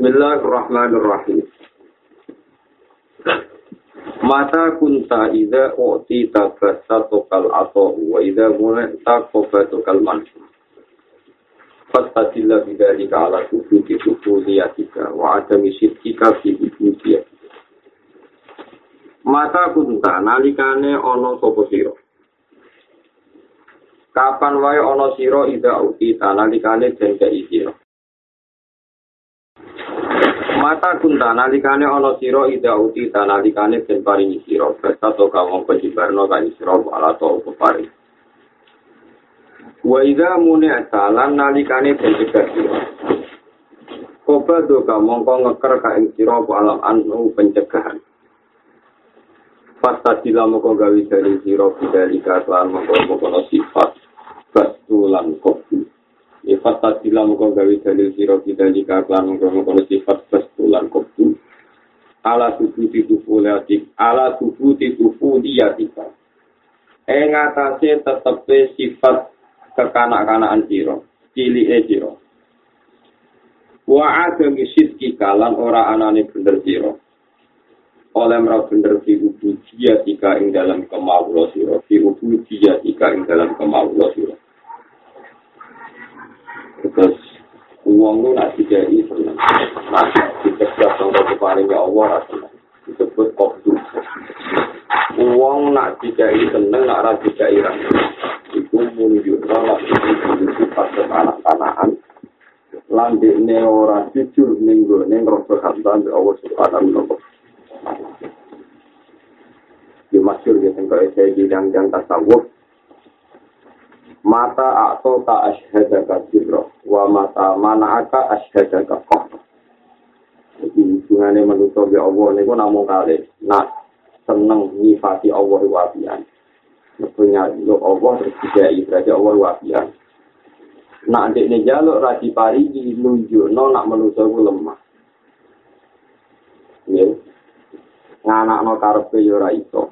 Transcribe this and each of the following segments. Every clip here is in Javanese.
Bismillahirrahmanirrahim. Mata kunta ida uti tabasa tokal atau wa ida mulai takoba tokal mansu. Fastatilla bidalika ala kufuti kufuliyatika wa adami syirkika fi kufuliyatika. Mata kunta nalikane ono sopo siro. Kapan wae ono siro ida uti nalikane jengke siro. Mata kunta nalikane ana sira ida uti nalikane den paringi sira basa to kawong pejibarno kan sira ala to pepari. Wa ida mune asalan nalikane den cegah sira. Koba do kamongko ngeker ka ing sira alam anu pencegahan. Pasta sila moko gawi dari sira bidalika kelan moko sifat batulan kopi. Ifat tadila muka gawe dalil siro kita jika klan mengkono sifat bestulan kopi. Ala tubuh titufu liatik, ala tubuh titufu diatika. Eng atase tetepe sifat kekanak-kanakan siro, cili e siro. Wa ada misit kalan ora anane bener siro. Oleh merah bener di ubu dia ing dalam kemaulo siro, di ubu dia ing dalam kemaulo siro. Terus uang lu nak dikei seneng. Nah, dicegah sama keparingnya Allah rasa disebut kopdu. Uang nak dikei seneng, nak rasa dikei rasa. Itu menunjukkan lah sifat kekanak-kanakan. Landik ne ora jujur minggu ne ngerasa kata Allah subhanahu wa ta'ala. Di masyur ya, tengok saya bilang jangan tasawuf, mata atau ta ashada ka wa mata mana aka ashada ka jadi hubungannya manusia ya Allah ini pun kali. Nak seneng nifati Allah wabian. Punya lo Allah terus juga berarti Allah wabian. Nak adik ini jaluk rasi pari nunjuk no nak manusia itu lemah. Ya. Nganak no karpe yora itu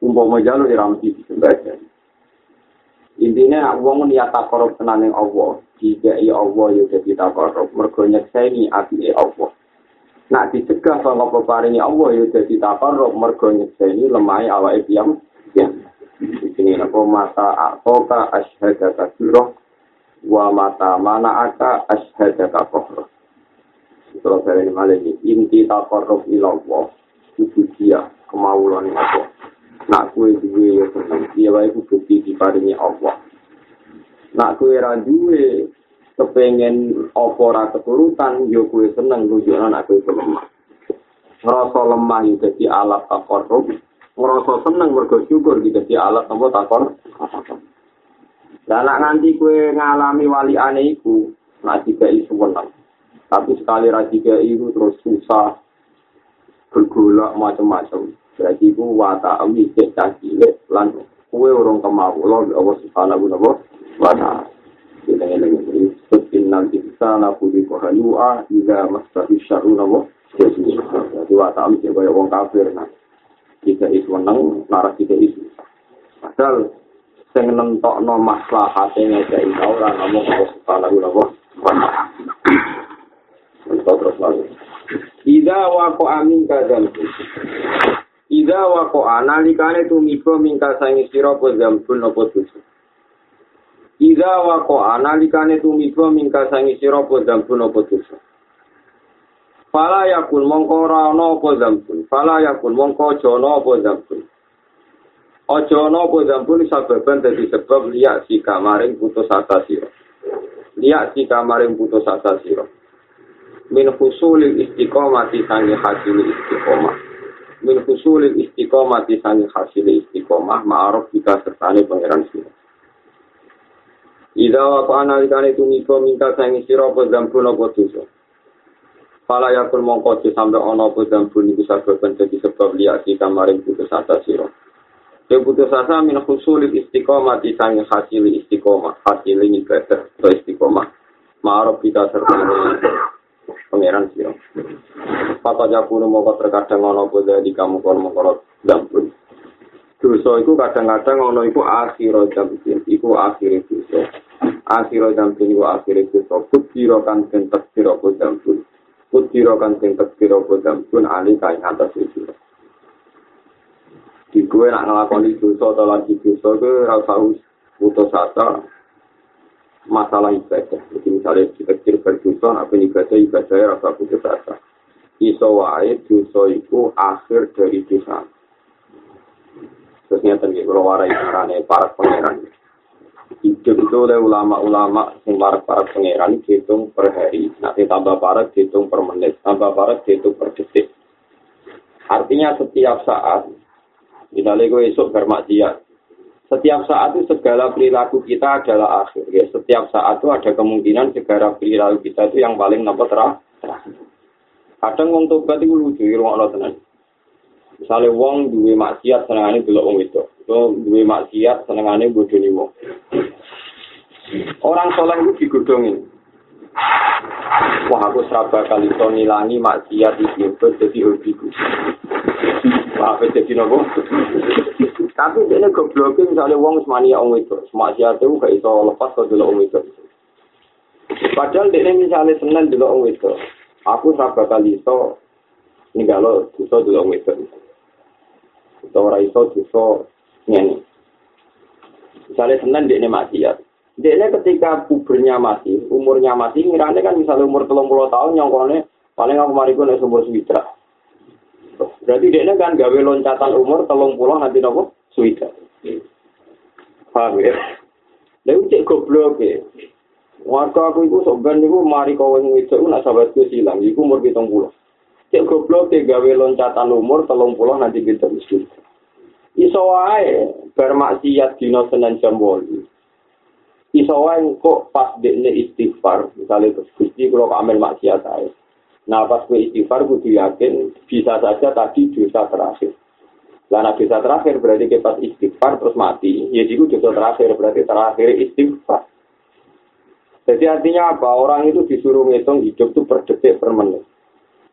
umpama jaluk iramti sebagian Intinya nak wong niat takorup tenan ning Allah, iya Allah yo dadi takorup, mergo nyekseni ati Allah. Nak dicegah saka peparingi Allah yo dadi takorup, mergo nyekseni lemah awake piyam. Ya. Ini apa mata atoka asyhadaka sirah wa mata mana aka asyhadaka kohra. Terus dari malah ini inti takorup ila Allah. Itu dia kemauan Allah. Nak kue duwe ya seneng wae ku bukti diparingi Allah nak kue ra duwe kepengen apa ora keturutan yo kue seneng nunjukno nak kue lemah ngerasa lemah yo dadi alat takorup ngerasa seneng mergo syukur gitu dadi alat apa takor Dan nak nanti kue ngalami wali aneh iku, nak isu menang. Tapi sekali rajika itu terus susah, bergolak macam-macam. Berarti ku wata caci le lan kue orang kemau lo Allah subhanahu wa ta'ala. Kita ini ini seperti nanti kita nabu di kohanua ida masahi syaru nabo. Jadi wata cek kaya orang kafir nah. Kita itu menang narah kita itu. Padahal sing nentokno maslahate ngajak ora namung Allah subhanahu wa ta'ala. Terus lagi. Ida wako amin kadzal. Ida wa ko analikane tumiba mingkal sangi sira apa zambun apa dosa. Ida wa ko analikane tumiba mingkal sangi sira apa zambun apa dosa. Fala yakun mongko ora ana apa zambun. Fala yakun mongko aja ana apa zambun. Aja ana apa zambun sababan dadi sebab liya si kamaring putus asa sira. Liya si kamaring putus asa sira. Min husulil istiqomati sangi hasil istiqomah. Min husulil istiqomah di sangi hasil istiqomah ma'aruf jika sertane pangeran sira. Ida wa analikane tumiba minta sangi sira apa zambun apa dosa. Fala yakul mongko ci sampe ana apa zambun iku sababan dadi sebab liati kamaring putus asa sira. Ya putus asa min husulil istiqomah di sangi hasil istiqomah, hasil ibadah atau istiqomah. Ma'aruf jika sertane pangeran sira. Papa jakunu moko terkadang ana apa di kamu kono mongko dampun. Dosa iku kadang-kadang ana iku akhir dampun, iku akhir dosa. Akhir dampun iku akhir dosa. Kutiro kan den tektir apa dampun. Kudiro kan sing tekiro kodam pun ali kain atas itu. Di gue nak ngelakoni dosa atau lagi dosa ke rasa putus asa masalah ibadah. Jadi misalnya kita kecil berdosa, apa ibadah ibadah rasa putus asa. Iso wae dosa itu akhir dari dosa. Terus nyata nih, kalau warai carane para pangeran. Hidup itu oleh ulama-ulama yang para para pangeran dihitung per hari. Nanti tambah para dihitung per menit, tambah para dihitung per detik. Artinya setiap saat, misalnya gue esok bermaksiat, setiap saat itu segala perilaku kita adalah akhir. Ya. Setiap saat itu ada kemungkinan segala perilaku kita itu yang paling nampak terakhir. Kadang wong tobat itu lucu, rumah Allah tenang. Misalnya wong duwe maksiat senengane delok wong itu. Itu duwe maksiat senengane bodoni wong. Orang soleh itu digodongin. Wah aku seraba kali to ngilangi maksiat iki jadi hobiku. Apa jadi nopo? Tapi ini gobloknya misalnya wong semania wong itu. Maksiat itu gak iso lepas ke delok wong itu. Padahal dia misalnya seneng delok wong itu. Aku seraba kali iso ninggalo dosa delok wong itu. Kita ora iso dosa ngene. Misalnya dia ini maksiat. Dia ini ketika pubernya masih, umurnya masih, ngirane kan misalnya umur telung puluh tahun, nyongkone paling aku mari gue umur switra. Berarti dia kan gawe loncatan umur telung puluh nanti nopo switra. Paham ya? Lalu cek goblok ya. Warga aku itu sebenarnya itu mari kau yang itu nak sahabatku silang, itu umur hitung puluh. Cek goblok ke gawe loncatan umur telung puluh nanti kita miskin. Iso wae bermaksiat dino senen jam wolu. Iso wae kok pas dekne istighfar, misalnya terus gusti kalau maksiat ae. Nah pas gue istighfar gue yakin bisa saja tadi dosa terakhir. Karena dosa terakhir berarti kita istighfar terus mati. Ya jadi dosa terakhir berarti terakhir istighfar. Jadi artinya apa? Orang itu disuruh ngitung hidup itu per detik per menit.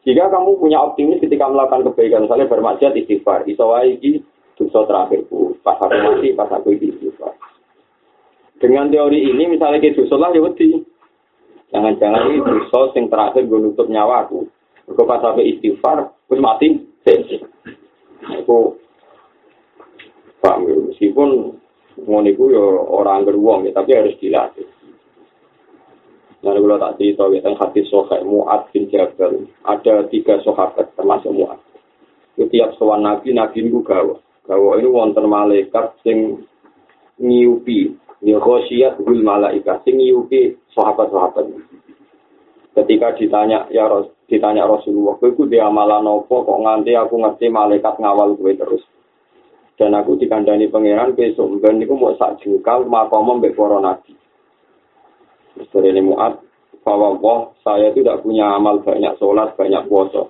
Jika kamu punya optimis ketika melakukan kebaikan, misalnya bermaksiat istighfar, iso iki dosa terakhirku, pas aku mati, pas aku istighfar. Dengan teori ini, misalnya ke dosa lah ya wedi. Jangan-jangan ini dosa yang terakhir gue nutup nyawa aku. Gue pas sampai istighfar, terus mati, Aku ya, meskipun ngoniku ya orang beruang ya, tapi harus dilatih. Lalu kalau tak cerita tentang hati sohek Mu'ad bin Jabal. Ada tiga sahabat termasuk Mu'ad. Setiap sowan Nabi, Nabi itu gawa. Gawa ini wonten malaikat sing nyiupi. Ya khosyat hul malaikat sing nyiupi sahabat-sahabat. Ketika ditanya ya Ros, ditanya Rasulullah, "Kowe dia malah nopo kok nganti aku ngerti malaikat ngawal gue terus?" Dan aku dikandani pangeran besok ben niku mau sak jengkal makom mbek para nabi. Misteri ini muat, bahwa saya tidak punya amal banyak sholat, banyak puasa.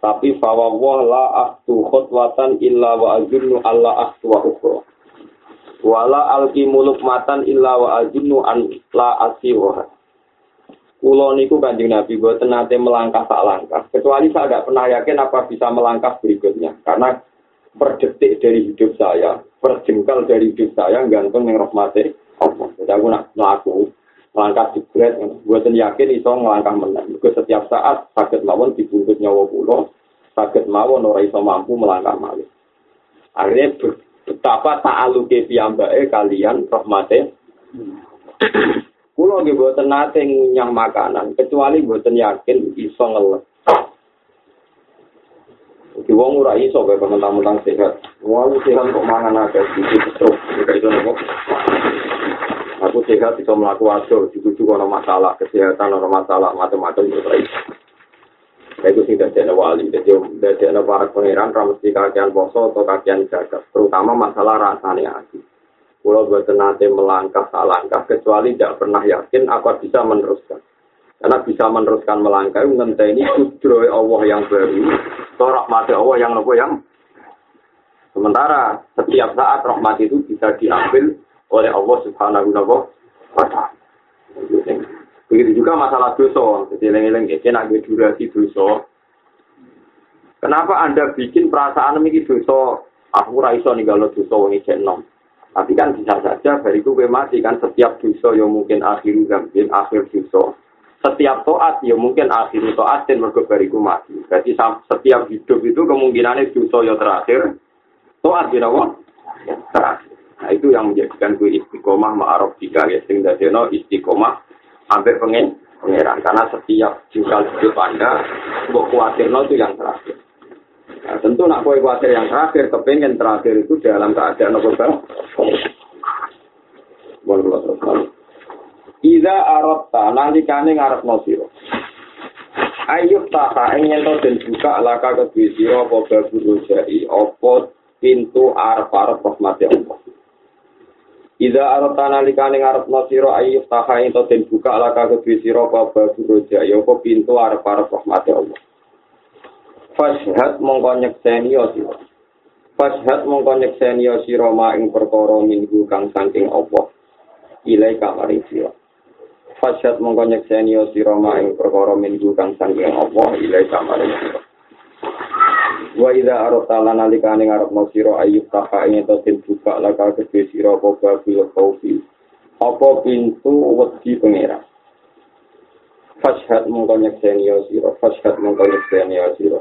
Tapi fawwah la ahtu khutwatan illa wa azunnu alla ahtu wa ukhra. Wala alki muluk matan illa wa azunnu an la asiroha. Kulo niku kanjeng Nabi buat nate melangkah tak langkah. Kecuali saya tidak pernah yakin apa bisa melangkah berikutnya. Karena per detik dari hidup saya, per jengkal dari hidup saya, gantung yang rahmati Allah. Jadi aku nak melaku, langkah jebret buatan yakin iso ngelangkah menang Mergo setiap saat sakit mawon dibungkus nyawa kula sakit mawon ora iso mampu melangkah malih akhirnya betapa ta'aluke piyambake kalian rahmate kula nggih boten nate nyang makanan kecuali boten yakin iso ngeles Di wong ora iso kaya mentang-mentang sehat. Wong sehat kok mangan akeh iki terus itu nopo. aku sehat bisa melakukan wajo, dituju kalau masalah kesehatan, kalau masalah macam-macam. Itu sih dari wali, jadi dari para pangeran, mesti kakian poso atau kakian jaga, terutama masalah rasanya hati. Kalau buat nanti melangkah langkah, kecuali tidak pernah yakin apa bisa meneruskan. Karena bisa meneruskan melangkah, ini kudroy Allah yang baru, atau rahmati Allah yang nopo yang Sementara setiap saat rahmat itu bisa diambil oleh Allah Subhanahu wa taala. Begitu juga masalah dosa, jadi eleng-eleng ya, nak durasi dosa. Kenapa Anda bikin perasaan ini dosa? Aku raiso nih kalau dosa wong nom. Tapi kan bisa saja bariku gue mati kan setiap dosa yang mungkin akhir gambin, akhir dosa. setiap toat ya mungkin akhir toatin mergo bariku mati. Berarti setiap hidup itu kemungkinannya dosa ya terakhir. Toat ya? Terakhir. Nah itu yang menjadikan gue istiqomah ma'arof jika ya sing dadeno istiqomah hampir pengen pengeran karena setiap jengkal hidup anda buat khawatir itu yang terakhir. Nah, tentu nak kue khawatir yang terakhir, kepengen terakhir itu dalam keadaan apa bang? Ida arota nanti kane ngarep nosiro. Ayub taka ingin to dan buka laka ke siro apa babu jari apa pintu arep arep rahmati Allah. Ida arota nanti kane ngarep nosiro ayub taka ingin to dan buka laka ke siro apa babu jari apa pintu arep arep rahmati Allah. Fashhat mongko nyekseni yo sira. Fashhat mongko nyekseni yo sira ma ing perkara minggu kang saking apa. Ilai kamaring sira. Fasyat mongko nyekseni yo sira ing perkara minggu kang sangking apa ilai kamare sira. Wa idza arata lan alikane ngarepno sira ayub taka ing to den buka laka kedhe sira apa babil khaufi. Apa pintu wedi pengera. Fasyat mongko nyekseni yo sira, fasyat mongko nyekseni yo sira.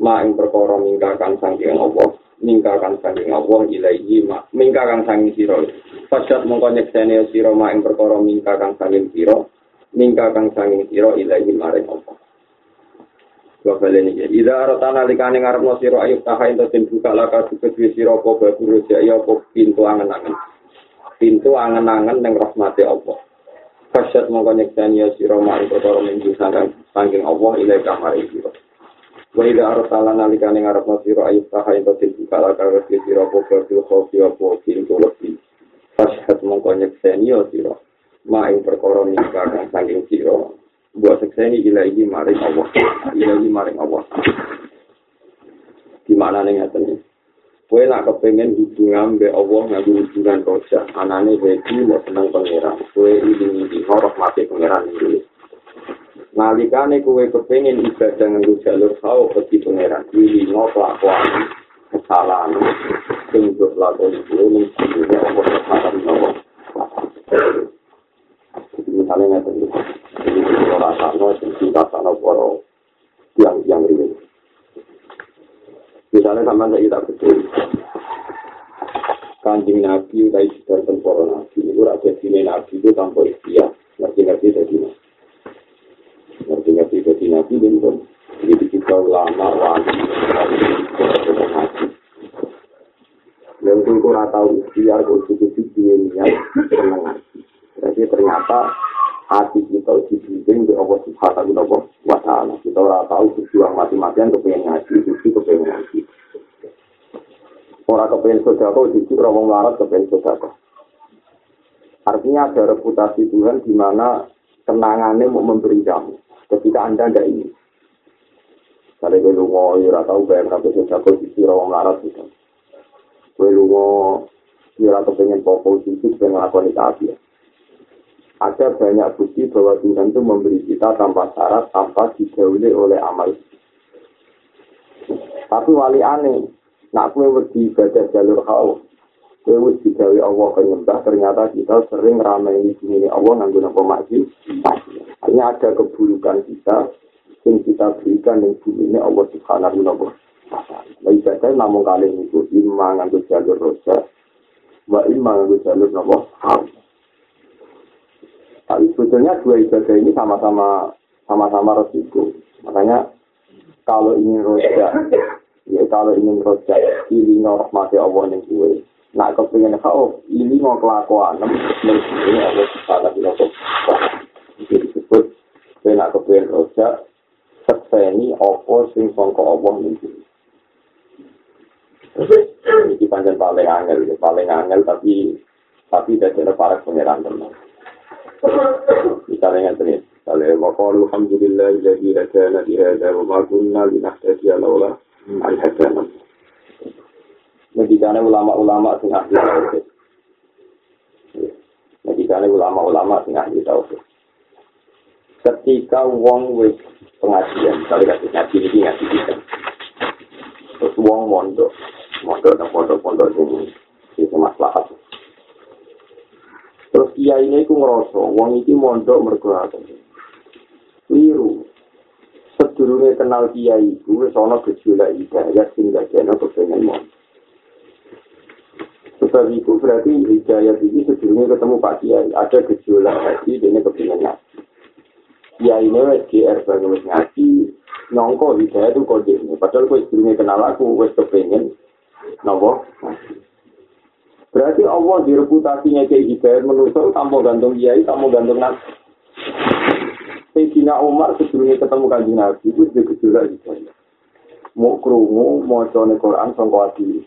Ma ing perkara minggu kang sangking apa ninggalkan sanging Allah ilaihi ma minggalkan sanging siro fasad mongko nyekseni siro ma ing perkara minggalkan sanging siro minggalkan sanging siro ilaihi maring Allah Wakale ini, Ida arotana likane ngarep no siro ayub taha into tim buka laka dukes siro po baburu jaya po pintu angen-angen. Pintu angen-angen yang rahmati Allah. Fasyad mongko nyekseni siro ma ing perkara minggu sanging Allah ilaihi maring siro. Wa ida arsala nalikane ngarepno sira ayub taha ento buka laka wesi sira apa bil khofi apa pintu lebih. Fashat mongko nyekseni yo sira. Ma ing perkara nikah kang saking sira. Buat sekseni ilahi maring Allah. Ilahi maring Allah. Di mana nih ngaten Kue nak kepengen hubungan be Allah ngaku hubungan roja. Anane begi mau seneng pangeran. Kue ini di horok mati pangeran ini. nalikane kowe kepengin ibadah nganggo jalur kau peti pangeran iki ngopo kelakuan kesalahan kuwi ning sini apa kesalahan nopo misalnya nggak tahu sana sing cinta sana poro yang yang ini. Misalnya sama saya tidak betul kanjeng nabi udah istirahat temporo nabi. Itu rakyat sini nabi itu tanpa ikhtiar. Ngerti-ngerti jadi nabi. Ngerti-ngerti jadi nabi dan pun jadi kita ulama wali yang itu rata usia konstitusi dunia senang ngaji. Jadi ternyata hati kita dibimbing di Allah subhanahu wa ta'ala. Kita ora tahu berjuang mati-matian kepengen ngaji itu kepengen ngaji. Orang kepengen sodako justru orang melarat kepengen sodako. Artinya ada reputasi Tuhan di mana kenangannya mau memberi jamu. Ketika anda ada ini. Kalau gue lungo, ya tahu saya jago di sini orang larat gitu. Gue lungo, ya tahu pengen pokok sisi pengen ngelakuin itu Ada banyak bukti bahwa Tuhan itu memberi kita tanpa syarat, tanpa dijauhi oleh amal. Tapi wali aneh, nak kue wedi ibadah jalur kau, kue wedi gawe Allah penyembah, ternyata kita sering ramai di sini Allah nanggung apa masjid. Hanya ada keburukan kita yang kita berikan yang bumi ini Allah Subhanahu wa taala. Nah, ibadah namun kali itu imam nganggo jalur rosa, wa imam nganggo jalur nopo Tapi sebetulnya dua ibadah ini sama-sama sama-sama resiko. Makanya kalau ingin roja, ya kalau ingin roja, ini rahmati Allah yang gue. Nah, kepengen kau ini mau kelakuan, ini Allah Subhanahu wa taala. disebut kena kepen roja sekseni opo sing sangka Allah niku iki pancen paling angel paling angel tapi tapi ada para pangeran teman misalnya ngene kalau waqalu alhamdulillah alladhi hadana li hadha wa kunna linahtadiya laula an hadana Medikane ulama-ulama sing ahli tauhid. Medikane ulama-ulama sing ahli tauhid. ketika wong wis pengajian kali kasih ngaji ini ngaji kita terus wong mondok mondok dan pondok pondok ini itu masalah terus dia ini aku ngerasa wong ini mondok mergulatan keliru. Sedurunge kenal kiai iku wis ana gejolak hidayah sing dadekno kepengen mau. Sebab itu berarti hidayah ini sedurunge ketemu Pak Kiai, ada gejolak hati dene kepengen ngaji. Kiai ini wis GR banget wis ngaji, nyongko hidayah itu kode ini. Padahal kok sedurunge kenal aku wis kepengen nopo Berarti Allah di reputasinya kayak hidayah menusuk tanpa gantung kiai, tanpa gantung nabi. Sayyidina Umar sebelumnya ketemu kanji nabi itu dia gejolak hidayah. Mau kerungu, mau coba Quran, sangka hati.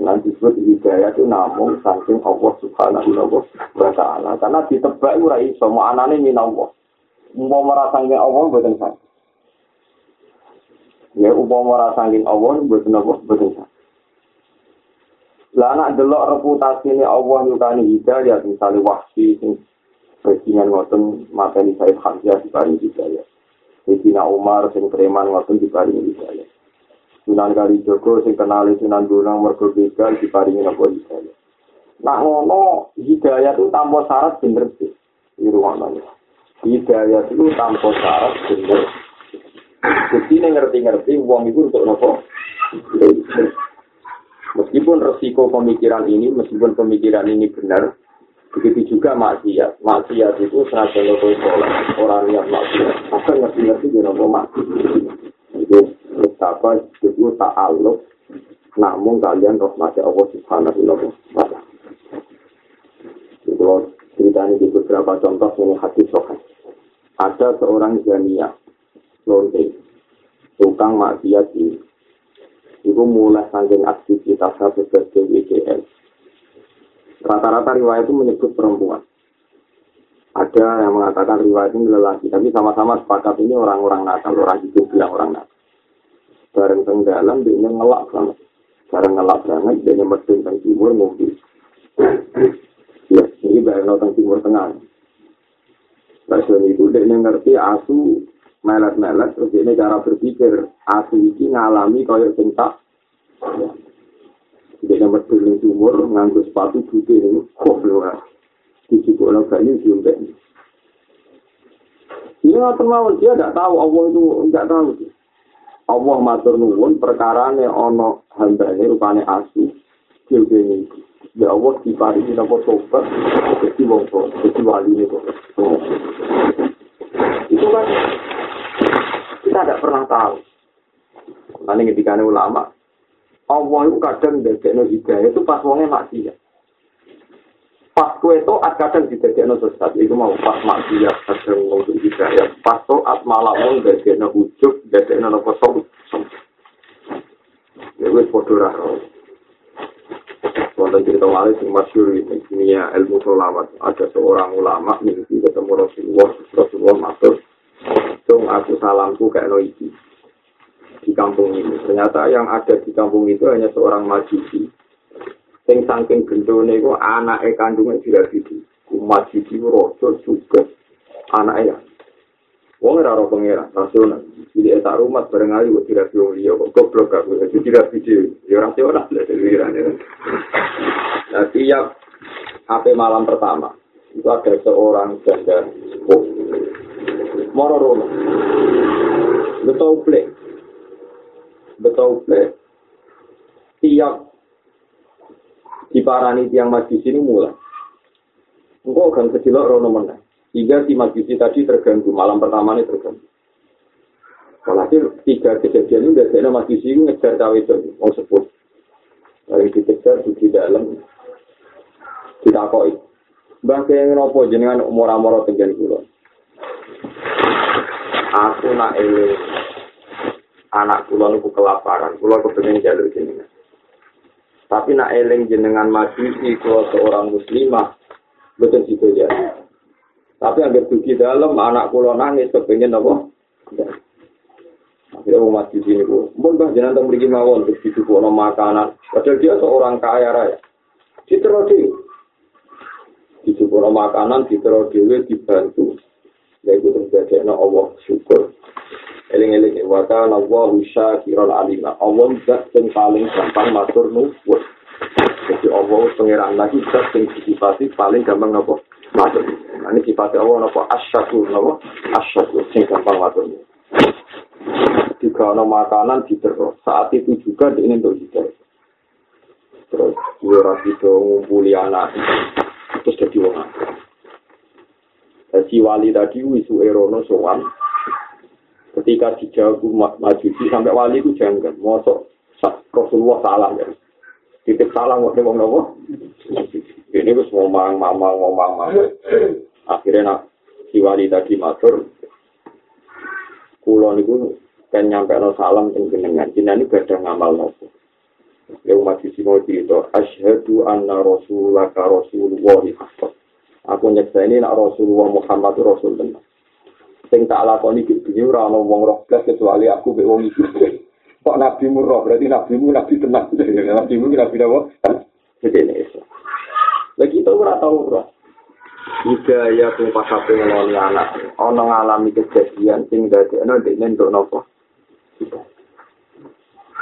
Nanti disebut hidayah itu namun saking Allah subhanahu wa ta'ala. Karena ditebak itu rai, semua anaknya ini Allah. Mau merasangin Allah, buatan saya. Ya, mau merasangin Allah, buatan Allah, buatan saya. Lah anak delok reputasi ini Allah nyukani hidayah, misalnya wahsi, sing presiden ngoten materi Said Hamzah di paling hidayah. Sayyidina Umar sing preman ngoten di paling hidayah. Sunan Kali Joko sing kenali Sunan Gunung mergo begal di paling nopo hidayah. Nak ngono hidayah itu tanpa syarat bener sih. Di ruangan Hidayah itu tanpa syarat bener. Jadi ngerti-ngerti uang itu untuk nopo. Meskipun resiko pemikiran ini, meskipun pemikiran ini benar, begitu juga maksiat. Maksiat itu senajan lo soleh, orang yang maksiat, akan ngerti-ngerti dia nopo maksiat. Itu betapa itu tak aluk, namun kalian rahmati Allah subhanahu wa ta'ala. Kalau ceritanya di beberapa contoh ini hati sokan. Ada seorang jania, lonte, tukang maksiat ini itu mulai saking aktivitasnya sebagai WGL. Rata-rata riwayat itu menyebut perempuan. Ada yang mengatakan riwayat ini lelaki, tapi sama-sama sepakat ini orang-orang nakal, orang itu bilang orang nakal. Bareng tenggalan, dia ngelak banget. Bareng ngelak banget, dia medun teng timur mobil. ya, ini bareng teng timur tengah. Bahasa itu dia ngerti asu melet-melet terus ini cara berpikir. Asli ini ngalami kaya sing tak dia nomor turun sumur nganggur sepatu putih ini kok belum di cipono kali diumpet ini nggak terlalu dia tidak tahu Allah itu nggak tahu. Allah matur nuwun perkara ne ono hamba ini rupane asu juga ini. Ya Allah di pari ini nopo sobat jadi wong jadi wali ini itu kan kita tidak pernah tahu. Nanti ketika ulama, Allah itu kadang no hidayah itu pas wongnya maksiat. Pas kue toat kadang no sesat, itu mau pas maksiat kadang untuk hidayah. Pas toat malah mau no ujuk, no nopo som. Ya wes podo raro. Wonten cerita malih sing masyhur ini dunia ilmu solawat. Ada seorang ulama mimpi ketemu Rasulullah, Rasulullah matur, Dong aku salamku kayak Noiki di kampung ini. Ternyata yang ada di kampung itu hanya seorang majusi. Sing saking gendone iku anake kandungan tidak gitu. Ku majusi rojo juga anaknya. Wong ora ora pengira, rasional. Jadi tak rumah bareng kok tidak wong liya kok goblok aku. Jadi tidak video. Ya rasional lah diliran ya. Nah, tiap HP malam pertama itu ada seorang janda sepuh moro rono. Betul plek. Betul plek. Tiap diparani tiang majlis ini mulai. Engkau akan kecilok rono mana. Tiga si majlis tadi terganggu. Malam pertama ini terganggu. Walhasil tiga kejadian ini biasanya majlis ini ngejar cawe itu. Mau sebut. Dari dikejar di dalam. Ditakoi. Bangke yang nopo jenengan umur-umur tinggal pulau. Aku nak eling anak kula niku kelaparan, kula kepengin jalur jenengan. Tapi nak eling jenengan majusi kula seorang muslimah, betul situ ya. Tapi agar dugi dalam anak kula nangis kepengin apa? Akhirnya mau maju sini bu, mungkin bah jenengan tak beri mawon untuk hidup makanan. Padahal dia seorang kaya raya. Citra dewi, hidup makanan, citra dewi dibantu. Yaitu terjadi na Allah syukur. Eling-eling wa kana Allah syakiran alima Allah zat sing paling gampang matur nuwun. Jadi Allah pangeran lagi zat sing sifati paling gampang apa? Matur. Ini sifatnya Allah napa asyakur napa asyakur sing gampang matur. Jika ada makanan diterus, saat itu juga ingin untuk diterus. Terus dia rapi ngumpuli anak, terus jadi orang. Si wali tadi wisu erono sowan, ketika dijawab majusi sampai wali itu jangan, mosok Rasulullah salam ya. Titip salam waktu wong nopo. Ini wis ngomong mamang ngomong mamang. Akhirnya nak si wali tadi matur. Kulo niku kan nyampe no salam yang jenengan. Jenengan ini gak ngamal nopo. Ya umat sisi mau itu. Ashadu anna rasulullah rasulullah. Aku nyeksa nak rasulullah Muhammad rasul benar. Sing tak gitu. Ini orang ngomong roh kecuali aku be wong itu. Kok nabi murah berarti nabi mu nabi tenang. nabi mu nabi apa? Jadi ini Islam. Lagi kita ora tahu roh. Jika ya tuh pas aku ngeloni anak, ono ngalami kejadian sing dadi ono dene untuk nopo.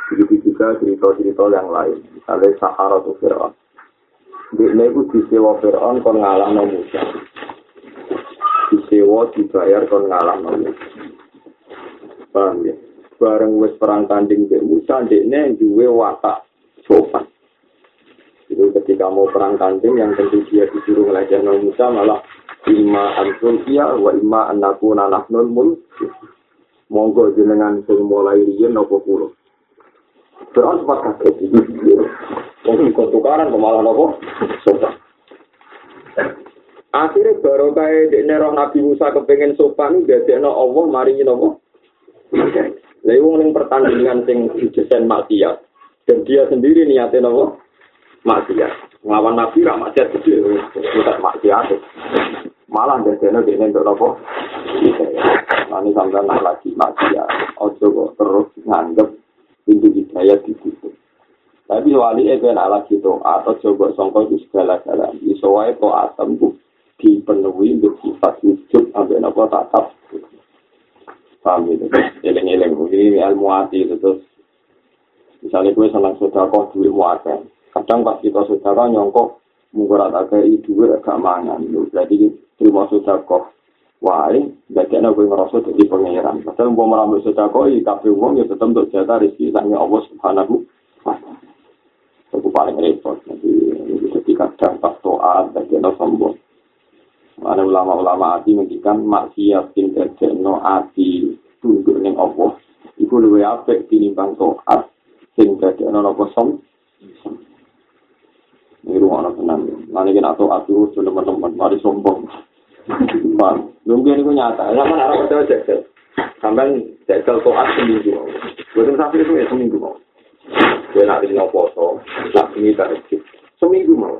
Begitu juga cerita-cerita yang lain. Misalnya Sahara tuh Fir'aun. Dene itu disewa Fir'aun kon ngalah no Musa. Disewa dibayar kon ngalah no Musa. Paham ya? Bareng wis perang tanding di Musa, dene duwe watak sopan. Itu ketika mau perang tanding yang tentu dia disuruh ngelajar Nabi Musa malah imma antul iya wa imma anakku nanahnul mul monggo jenengan sing mulai riyen nopo kulo Terus sempat kaget itu Mungkin ikut tukaran kemalah nopo sopan Akhirnya baru kayak di nerong Nabi Musa kepengen sopan Gak ada Allah mari nopo Lalu yang pertandingan sing didesain maksiat dan dia sendiri niatnya nopo maksiat. Nglawan nabi ra maksiat gede, tidak maksiat. Malah biasanya dia untuk apa? Nanti sampai nak lagi maksiat. Ojo kok terus nganggep pintu hidayah di situ. Tapi wali itu nak lagi doa atau coba songkok itu segala-gala. Wae to atem bu dipenuhi untuk sifat wujud sampai nopo tatap. Paham gitu? Eleng-eleng. Ini ilmu hati itu terus. Misalnya gue senang sudah kok duit muatan. kadang pas kita saudara nyongkok mungkin ada kayak itu gak mangan jadi terima saudara wae gak kena gue ngerasa jadi pangeran padahal mau merambil kok i kafe uang ya tetap untuk jatah rezeki tanya Allah subhanahu itu paling repot. Jadi ketika kadang pas doa gak kena sombong ada ulama-ulama hati mengikan maksiat tinggal jeno hati tunduk dengan Allah. Itu lebih apik tinimbang toat sing dadi ana napa som Ini rumah anak tenang. Nanti kita tahu aku teman-teman, mari sombong. Bang, mungkin ini nyata. Sama anak percaya jajal. Sampai jajal toat seminggu. Bukan sampai itu ya seminggu mau. Dia nanti mau foto, nak ini Seminggu mau.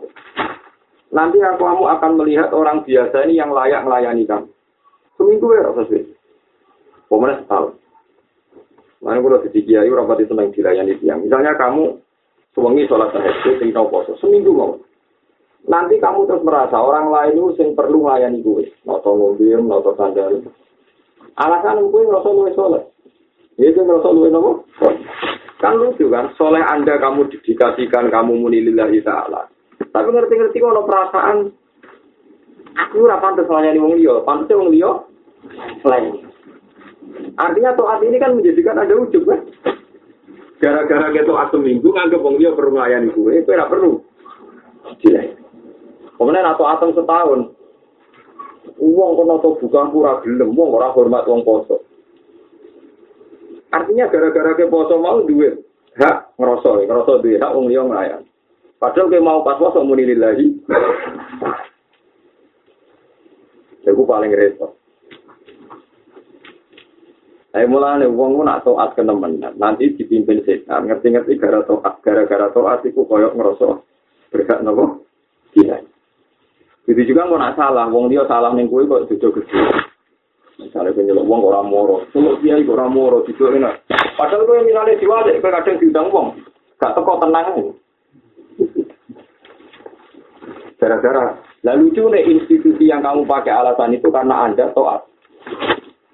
Nanti aku kamu akan melihat orang biasa ini yang layak melayani kamu. Seminggu ya rasa sih. Pemenang setahun. Mana kalau di kiai rapat itu senang dilayani tiang. Misalnya kamu Sewengi sholat tahajud, sing tau poso, seminggu mau. Nanti kamu terus merasa orang lain itu sing perlu melayani gue. Noto mobil, noto sandal. Alasan gue ngerasa gue sholat. Itu ngerasa gue nopo. Kan lucu kan, soleh anda kamu didikasikan, kamu munillahi ta'ala. Tapi ngerti-ngerti kalau perasaan, aku ora pantes melayani wong liya, pantes wong liya selain. Artinya toat ini kan menjadikan ada ujub kan? Gara-gara kita asem minggu nganggep wong dia perlu nglayani gue, itu ora perlu. Jelek. Kemudian atau atom setahun, uang kono to buka pura gelem, uang ora hormat uang poso. Artinya gara-gara ke poso mau duit, hak ngerosok, ngerosok duit, hak uang liya nglayan. Padahal ke mau pas poso muni lillahi. Itu paling repot. Saya mulai uang pun nak toat ke nanti dipimpin setan, ngerti-ngerti gara toat, gara-gara toat itu koyok ngerosok berhak nopo tidak. Itu juga mau nak salah, uang dia salah neng kue kok jojo gede. Misalnya penyeluk uang orang moro, semua dia itu orang moro, itu enak. Padahal kue misalnya diwajib, kue kadang diundang uang, gak teko tenang ini. Gara-gara, lalu lucu nih institusi yang kamu pakai alasan itu karena anda toat.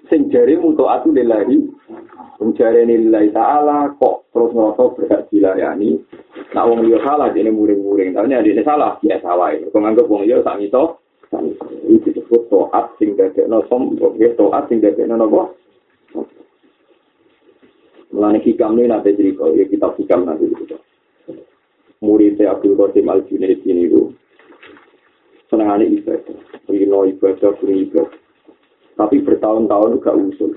sing jare mutu atu lillahi sing taala kok terus ngerasa berhak dilayani nak wong liya salah dene muring-muring tapi nek dene salah ya salah kok nganggep wong liya sak iso Ini disebut to'at sing dadekno sombong. Ya to'at sing dadekno nopo? Mulane hikam ini nanti cerita, ya kita hikam nanti cerita. Muridnya Abdul Qasim Al-Junaid ini itu senangannya ibadah. Rino ibadah, kuri ibadah. Tapi bertahun-tahun gak usul.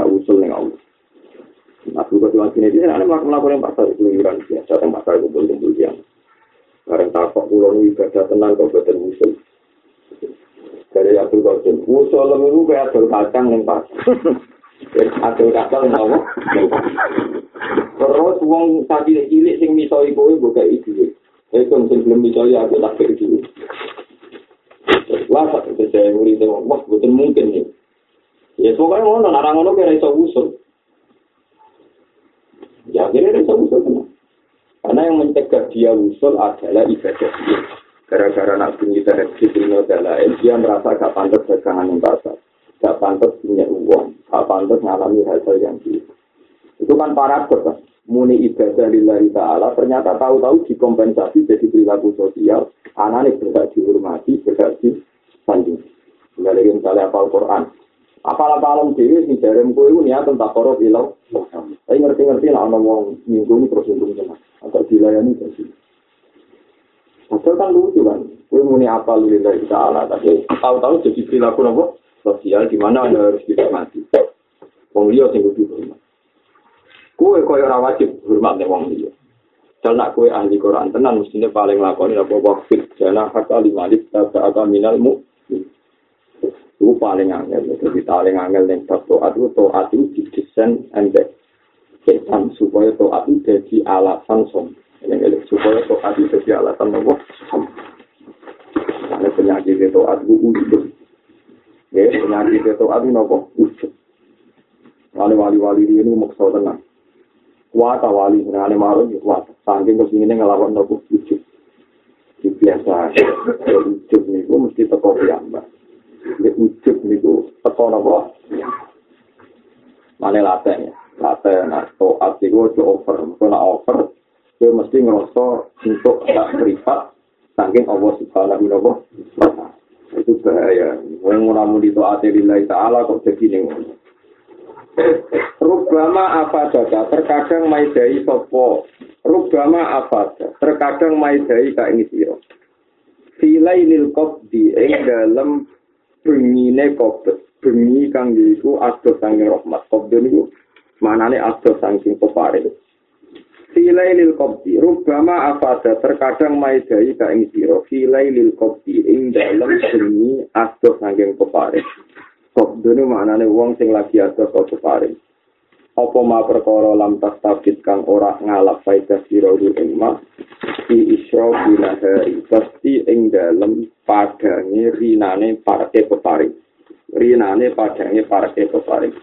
Gak usul Allah. Abdul Qasim Al-Junaid ini ada melakukan yang pasal keluyuran biasa, yang pasal kumpul-kumpul yang. Karena takut pulau ibadah tenang kau betul usul. Dari Abdul Qasim, usul itu kayak Abdul Kacang yang pasal. Adil kasal ngomong. Terus wong tadi cilik sing miso iku buka itu. Itu sing belum miso ya aku tak itu. Wah, saya murid wah, betul mungkin nih. Ya, pokoknya ngono, narang ngono kira iso usul. Ya, kira iso usul kenapa? Karena yang mencegah dia usul adalah ibadah dia. Gara-gara nak bunyi dari dunia lain, dia merasa gak pantas dagangan yang pasar. Gak pantas punya uang. Gak pantas mengalami hal-hal yang gitu. Itu kan paradoks kan. Muni ibadah lillahi ta'ala ternyata tahu-tahu dikompensasi jadi perilaku sosial. Anaknya berhak dihormati, berhak disanding. Dari misalnya apal Quran. Apal-apalan dewi si jarem kue itu niat tentang korup ilau. Tapi ngerti-ngerti lah orang mau nyinggung terus nyinggung kena. Atau dilayani jadi. Padahal kan lucu kan. Kue muni apal lillahi ta'ala. Tapi tahu-tahu jadi perilaku nopo sosial di mana anda harus dihormati. Wong liya sing kudu hormat. Kue kaya ora wajib hormat ning wong liya. Dal nak kue ahli Quran tenan mestine paling lakoni apa wafid jana hatta limalit tata aga minal mu. Itu paling angel, jadi paling angel yang bab to'at itu to'at itu didesain embek setan supaya to'at itu jadi alasan som. Supaya to'at itu jadi alasan nopo som. Karena penyakit itu ujung. Ya, penyakit itu nopo ujung. Wali-wali-wali ini maksud tenang. Kuat wali senengane marun ya kuat. Saking kepingine ngelawan nopo ujug. Di biasa ujug niku mesti teko piyambak. Nek ujug niku teko nopo? Mane laten ya. Laten nah toat iku ojo over. Kok nak over dia mesti ngerasa untuk tak privat saking Allah subhanahu wa ta'ala. Itu bahaya. Wong ora muni taat lillahi ta'ala kok jadi ning Rubama apa saja, terkadang maidai sopo. Rubama apa saja, terkadang maidai ka ini siro. Silai lil di ing dalam bengine kopet. Bengi kang yiku asdo sanging rahmat. Kopde niku manane asdo sanging pepare. Silai lil di, rubama saja, terkadang maidai ka ini siro. Silai lil di ing dalam bengi asdo sanging pepare. Sobdone maknane wong sing lagi ada kok keparing. Apa ma perkara lam tas tabit kang ora ngalap faedah sira ing ma di isra binahari pasti ing dalem padange rinane parke peparing. Rinane padange parke peparing.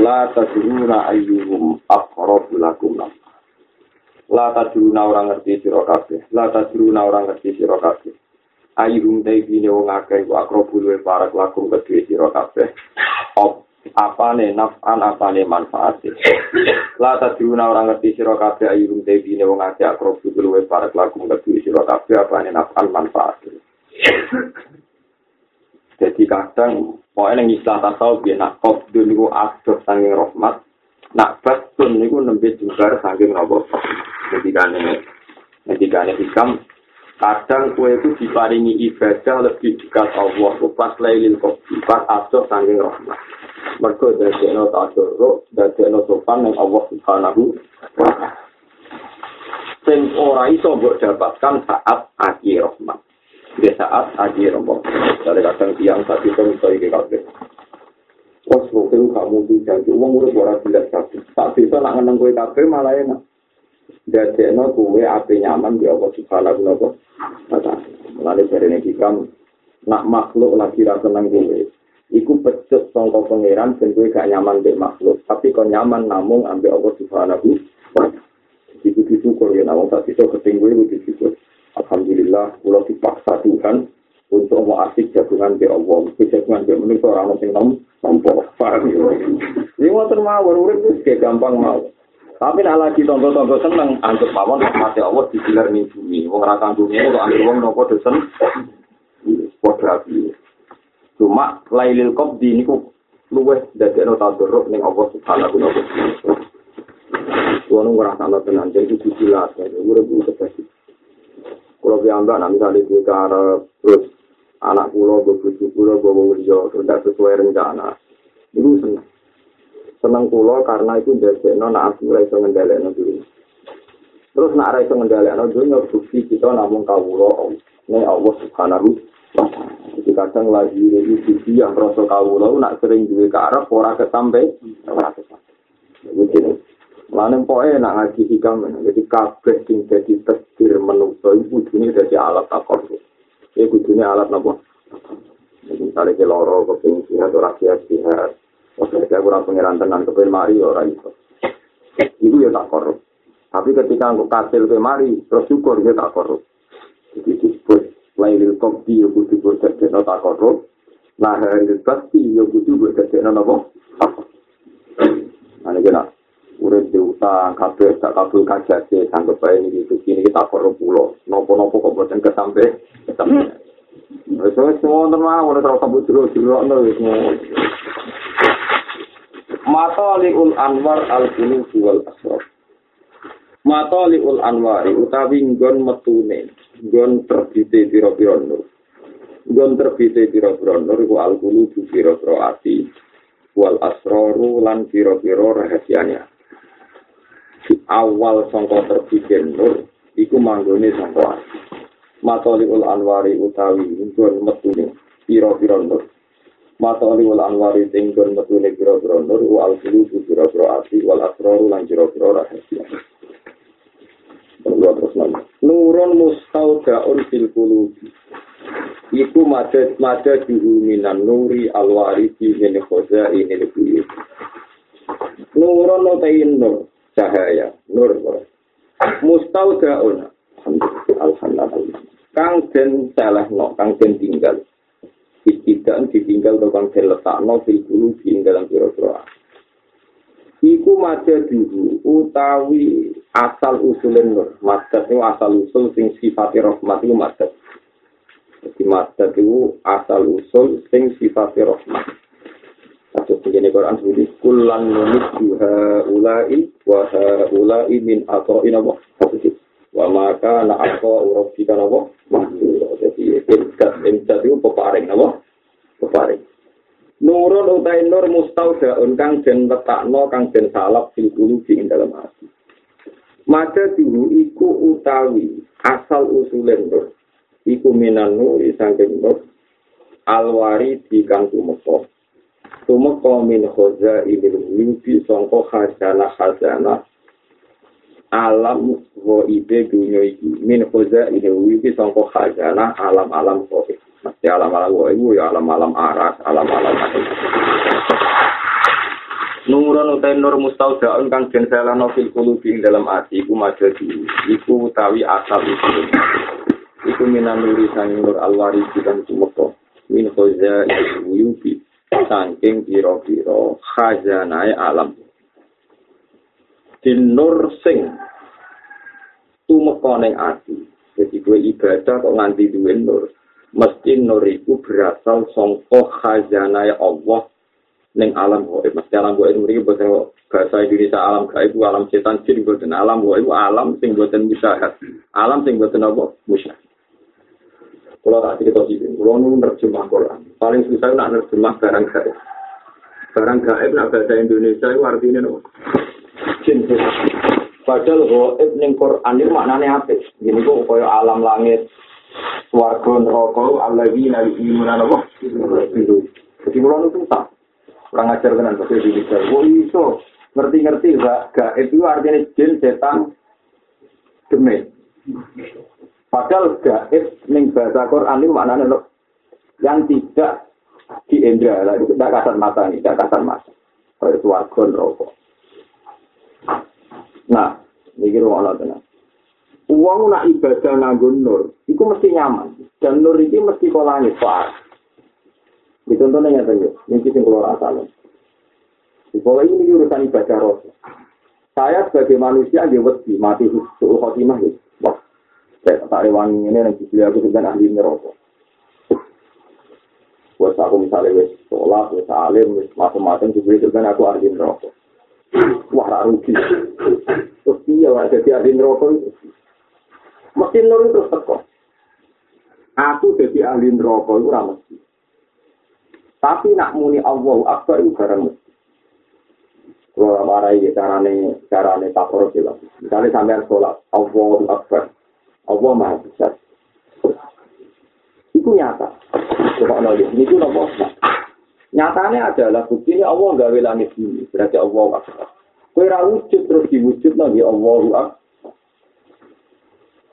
La tadruna ayyuhum aqrabu lakum La tadruna orang ngerti sira kabeh. La tadruna orang ngerti sira kabeh. ayuhum taibine wong akeh wa akrobu luwe para lakum kedue sira kabeh op apane naf'an apane manfaat la tadruna ora ngerti sira kabeh ayuhum taibine wong akeh akrobu luwe para lakum kedue sira kabeh apane naf'an manfaat jadi kadang pokoknya yang istilah tasawuf ya nak kobdun itu asdur sanging rahmat. Nak batun itu nembe juga sanging nopo ketika ini ketika ini hikam. Kadang kue itu diparingi ibadah lebih dekat Allah. Pas lailin kopi pas aso sanging rahmat. Mereka dari no tadoro dari no sopan yang Allah subhanahu wa ta'ala. Sing ora iso mbok dapatkan saat akhir rahmat di saat akhir rahmat dari kadang tiang satu itu iso iki kabeh Wes kok kamu janji uang urip ora jelas kabeh. Tak bisa nak ngeneng kowe kabeh malah enak. dadekno kuwe ape nyaman di Allah subhanahu wa ta'ala. Mulane jarene hikam nak makhluk lagi ra seneng kuwe. Iku pecut sangka pangeran ben kuwe gak nyaman mbek makhluk, tapi kok nyaman namung ambek Allah subhanahu wa ta'ala. Iku disyukur ya namung tak bisa ketinggu iku disyukur. Alhamdulillah kula dipaksa Tuhan untuk mau asik jagungan ke Allah. Jagungan ke manusia orang yang nom nompo. Paham ya? Ini mau termawar, urip itu gampang mau. Tapi nak lagi tonton-tonton seneng, antuk mawon mati Allah digilar ning bumi. Wong ora kang bumi kok anggere wong nopo dosen. padha api. Cuma lailil qabdi niku luweh dadekno tadarruk ning Allah Subhanahu wa taala. Kulo ngrasakno tenan jadi kudu jelas ya urip kudu terus. Kulo piambak nek misale kuwi terus anak kulo bojo kulo bawa liya tidak sesuai rencana. Iku seneng. Seneng kulo karena itu dadekno nek aku ora iso ngendhalekno diri. Terus nek ora iso ngendhalekno dunya bukti kita namung kawula nek Allah Subhanahu. Jadi kadang lagi ini sisi yang rasa kawula nak sering duwe karep ora kesampe ora kesampe. Jadi Lalu pokoknya nak ngaji hikam, jadi kabeh sing jadi testir menungso itu kudune jadi alat takor. Ya kudune alat apa? Misalnya ke loro, keping sihat, orang sihat, sihat. Oke, saya kurang pengiran tenan keping mari, orang itu. Itu ya takor. Tapi ketika aku kasil ke mari, terus syukur ya takor. Jadi disebut lailil kopi, kudu buat jadi takor. Nah, hari pasti ya kudu buat jadi? Nah, ini kena. Urip diutang kabeh tak kabul kajate sanggup bae iki iki iki kita perlu pulo nopo-nopo kok boten kesampe kesampe wis wis ngono mah ora terus kabul jero-jero ono wis Mataliul Anwar al-Qulub wal Asrar. Mataliul Anwari utawi nggon metune, nggon terbite pira-pira nur. Nggon terbite pira-pira nur iku al-Qulub pira-pira ati wal asraru lan pira-pira rahasianya. Awal sangka terbikin nur iku manggone sangka ati matoliul anwari utawi ingkun metune pira-pira nur. Matoliul anwari ingkun metune pira-pira nur wa al qulubu pira-pira ati wal asraru lan pira-pira rahasia Nurun mustaudaun fil qulubi. Iku madad madad minan nuri alwarisi min khazain al-buyut Nurun utain nur cahaya. Nur mustaudaun alhamdulillah. Kang den salah no kang den tinggal. Tidak ditinggal atau kang den letak no fil bulu di dalam piro-piro iku maja dulu utawi asal usulin nur. Madat itu asal usul sing sifatnya rahmat itu madat jadi madat itu asal usul sing sifatnya rahmat Kasus begini Quran sebut kulan nulis juha ulai wa ulai min atau inabo wa maka na atau uruf kita nabo jadi imcat imcat itu peparing nabo peparing Nurun utai nur mustaudaun kang den letakno kang den salap fil qulubi ing dalam hati. Maka dulu iku utawi asal usulen nur. Iku minan nur sangking nur alwari di kang tumeka Tumeka min khoza ilil mimpi songko khazana khazana alam wa ibe dunia iki. Min khoza ilil mimpi songko khazana alam alam kowe mesti alam alam wa ibu ya alam alam aras alam alam Nurun utai nur mustaudaun kang den selano fil kulubi dalam ati iku majadi. Iku utawi asal iku. Minan nuri sang nur alwari dan tumeka min khoza ilil mimpi saking pira-pira khazanae alam. Dinur sing tumeka ning ati. Jadi gue ibadah kok nganti duwe nur. Mesti nur iku berasal saka khazanae Allah ning alam gaib. Mesti alam gaib mriki boten bahasa Indonesia alam gaib alam setan jin boten alam gaib alam sing boten musyahad. Alam sing boten apa musyahad. Kalau tak cerita sih, kalau nu nerjemah Quran, paling susah nak nerjemah barang gaib. Barang gaib nak bahasa Indonesia itu artinya no. Jin Padahal gaib ning Quran itu maknanya apa? Ini kok kaya alam langit, swarga neraka, alladzina yu'minuna apa? Jadi kalau nu susah. Kurang ajar tenan bahasa Indonesia. Oh iso ngerti-ngerti gaib itu artinya jin, setan, demit. Padahal gaib ning bahasa Quran itu maknanya loh, yang tidak di indra, lah itu tidak kasar mata nih, tidak kasar mata. Kayak suarga rokok. Nah, ini kira Allah tenang. Uang nak ibadah nganggo nur, itu mesti nyaman. Dan nur itu mesti kolanya far. Di contohnya yang tadi, ini sing keluar asal. Bawah ini urusan ibadah roh. Saya sebagai manusia dia mati suhu khotimah gitu. Saya tak rewangi ini yang dibeli aku dengan ahli neraka. Wes aku misalnya wis sholat, wis alim, wis macam-macam Jibril kan aku ahli neraka. Wah, rugi. Terus iya lah jadi ahli neraka itu. Mesti nur itu teko. Aku jadi ahli neraka itu mesti. Tapi nak muni Allah Akbar itu barang mesti. Kalau marai carane carane takor sila. Misalnya sampean sholat, Allah Akbar, Allah Maha Besar. Itu nyata. Coba nolih, ini itu nopo. Nyatanya adalah bukti ini Allah gawe langit ini. Berarti Allah Akbar. Kue wujud terus diwujud lagi Allah Akbar.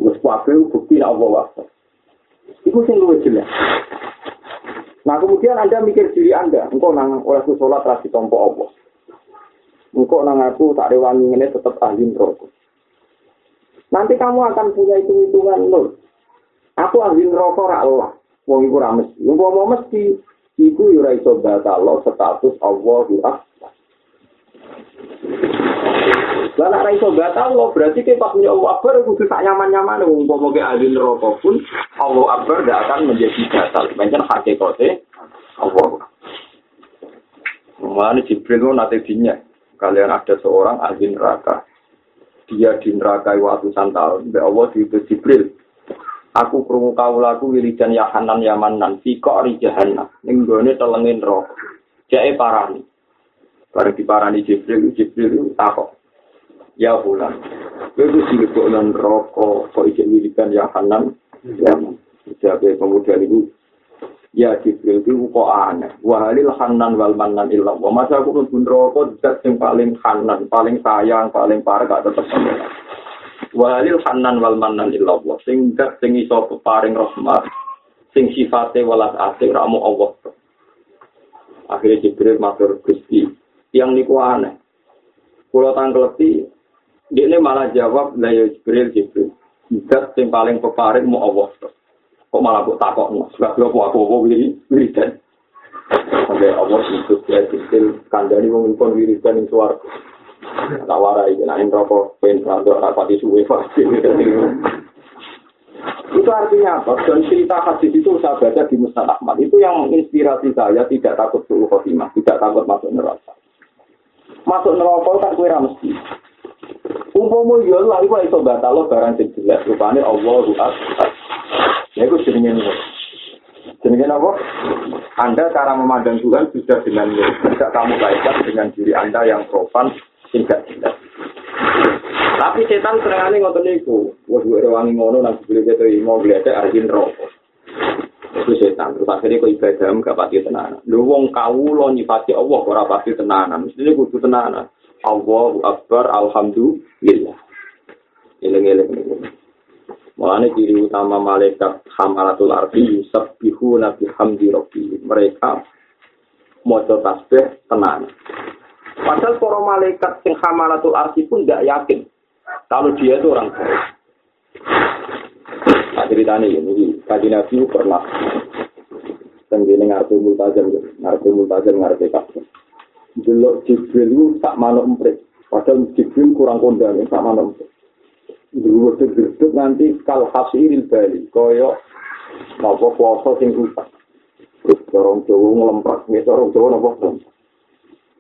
Terus kabeh bukti Allah Akbar. Itu sing luwih jelas. Nah kemudian Anda mikir diri Anda, engkau nang oleh sholat rasi tompo Allah. Engkau nang aku tak rewangi ini tetap ahli neraka. Nanti kamu akan punya hitung-hitungan nol. Aku ahli neraka ra Allah. Wong iku ra mesti. Wong mau mesti iku yo ra iso status Allahu Akbar. Lah nek ra iso batal lo berarti ke pas punya Allah Akbar kudu tak nyaman-nyaman wong mau ke ahli neraka pun Allah Akbar tidak akan menjadi batal. Pancen hakikate Allah. Mana Jibril nanti dinya kalian ada seorang ahli neraka. Dia di neraka ratusan tahun. Mbak Allah itu Jibril. Aku krungu kawulaku wilidan ya hanan ya manan fi qari jahannam ning gone telengin neraka. Jae parani. Bareng diparani Jibril, Jibril takok. Ya. Kowe wis dilebok nang neraka kok iki wilidan ya hanan ya manan. Jadi kemudian itu Ya Jibril itu kok aneh. Wahalil hanan wal manan illallah. Masa aku pun rokok zat yang paling hanan, paling sayang, paling parah gak pengenan. Wahalil hanan wal manan illallah. Sing zat sing iso paring rahmat. Sing sifatnya walas asing ramu Allah. Akhirnya Jibril matur Gusti. Yang niku aneh. Kulo tangkleti dia malah jawab lah ya Jibril Jibril. Zat sing paling peparing mu Allah. Kok malah kok takok no sebab lo aku wiri wiridan sampai Allah itu ya kecil kandani wong pun wiridan ing suar tak warai nek ing rokok pen rada rapati suwe pasti itu artinya apa? Dan cerita hadis itu saya baca di Musnad Ahmad. Itu yang menginspirasi saya tidak takut suruh khotimah, tidak takut masuk neraka. Masuk neraka tak kira mesti. Umpamu ya lah, itu iso batal barang jelas. Rupanya Allah ru'at. Ya itu jenenge nur. Jenenge apa? Anda cara memandang Tuhan sudah dengan. Tidak kamu kaitkan dengan diri Anda yang profan, tidak jelas. Tapi setan seringane ngoten niku. Wes gue rewangi ngono nang dibeli keto mau gledek arjin rokok. Itu setan. Terus akhirnya kok ibadah gak pati tenanan. Lu wong kawula nyifati Allah ora pati tenanan. Mesti kudu tenanan. Allahu Akbar, Alhamdulillah. Eleng-eleng. Mulane ciri utama malaikat hamalatul ardi yusabbihu nabi hamdi rabbi. Mereka maca tasbih tenang. Padahal para malaikat yang hamalatul ardi pun tidak yakin kalau dia itu orang baik. Nah, ceritanya ini, kaji Nabi pernah tenggine ngarep multazam, ngarep multazam ngarep kabeh. Delok Jibril tak manuk emprit. Padahal Jibril kurang kondang, tak manuk emprit. Gedhe nanti kal hasiril bali kaya napa kuasa sing rusak. Dorong jowo ngelemprak nek dorong jowo napa?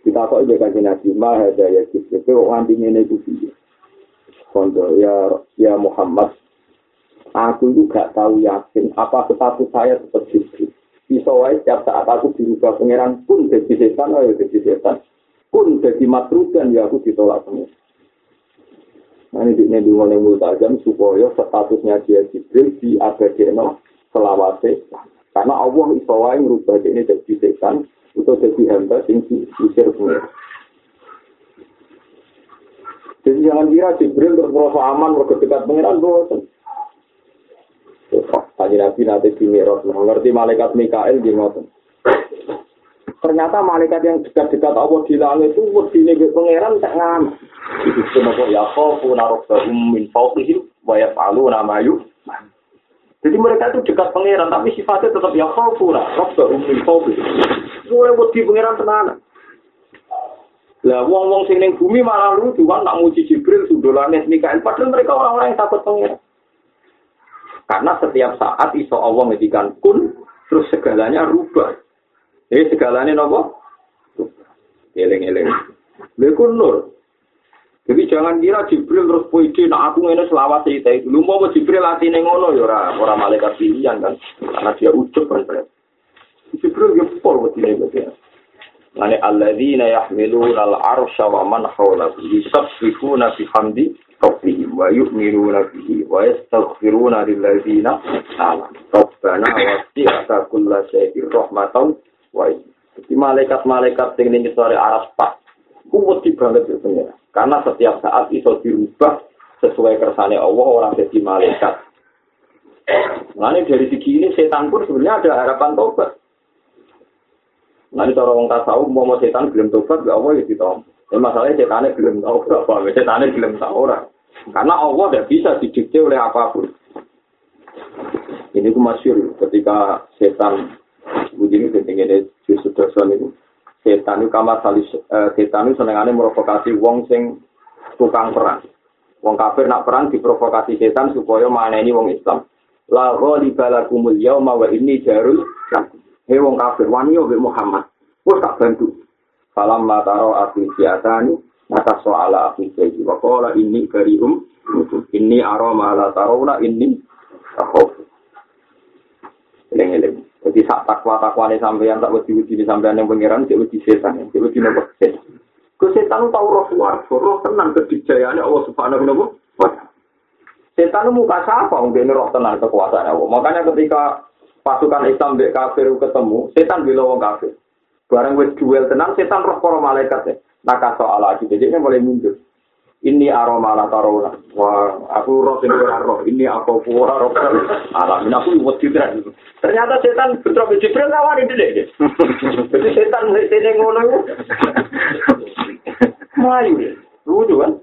Kita kok iki kan nabi ma ada ya kita kok nganti ngene iku piye? Kondo ya ya Muhammad aku itu gak tahu yakin apa status saya seperti itu bisa wae setiap saat aku dirubah pangeran pun jadi setan ayo jadi setan. Pun jadi matrudan ya aku ditolak pangeran Ini dulu yang multajam supaya statusnya dia Jibril di abadino selawase. Karena Allah iso wae ngrubah ini jadi setan atau jadi hamba sing diusir pengira. Jadi jangan kira Jibril terus merasa aman, merasa dekat pengiran, bosan. Tadi Nabi nanti di Mirot, mengerti malaikat Mikael di ngoten. Ternyata malaikat yang dekat-dekat Allah di langit itu wedine pangeran tak ngamen. Itu semua ya khofu narobbahum min fawqihim wa yaf'aluna ma Jadi mereka itu dekat pangeran tapi sifatnya tetap ya khofu narobbahum min fawqihim. Mulai wedi pangeran tenanan. Lah wong-wong sing bumi malah lucu kan nak muji Jibril sundolane Mikael padahal mereka orang-orang yang takut pangeran. Karena setiap saat iso Allah ngedikan kun terus segalanya rubah. Jadi segalanya nopo? Eleng-eleng. Lha nur. Jadi jangan kira Jibril terus puisi, nah aku ini selawat cerita itu. Lu mau Jibril latih ngono ya ora, ora malaikat pilihan kan, karena dia ujuk kan. Jibril ya pol buat ini ya. Nani alladzina yahmiluna al-arsha wa man hawlahu yusabbihuna bihamdi rabbihim wa yu'minuna bihi wa yastaghfiruna lilladzina amanu. Rabbana wasi'ta kulla shay'in rahmatan wa Jadi malaikat-malaikat sing ning sore aras pak kuwat banget ya pengira. Karena setiap saat iso diubah sesuai kersane Allah orang jadi malaikat. Nah dari segi ini setan pun sebenarnya ada harapan tobat. Nah ini orang tasawuf mau mau setan belum tobat gak Allah ya ditom. Ini masalahnya setannya belum tahu berapa, setannya belum tahu orang. Karena Allah tidak bisa didikte oleh apa pun. Ini itu masyur ketika setan begini pentingnya di sudah itu setan itu kamar salis uh, setan itu senengannya merovokasi wong sing tukang perang. Wong kafir nak perang diprovokasi setan supaya mana ini wong Islam. La ghaliba lakumul yauma wa inni jarul Hei wong kafir wani yo Muhammad. Wes tak bantu. Falam mataro aku siatani maka soala aku jadi wa qala inni karihum ini aroma la tarawna inni takhof. Eleng-eleng. Jadi sak takwa takwa ini sampeyan tak wedi wedi sampeyan yang pangeran cek wedi setan, cek wedi nopo setan. Ke setan tahu roh suar, roh tenang kedijayaan Allah Subhanahu wa taala. Setan muka siapa mungkin roh tenang kekuasaan Allah. Makanya ketika pasukan Islam dek kafir ketemu, setan bilang wong kafir. Barang wes duel tenang, setan roh para malaikat ya. Maka soal lagi, jadi mulai mundur. Ini aroma la tarona. Wah aku roh ora roh. Ini aku ora roh. Ala min aku wedi tenan ternyata setan putra Jibril nawari dhewe jadi setan sing ngono. Melayu, lucu kan?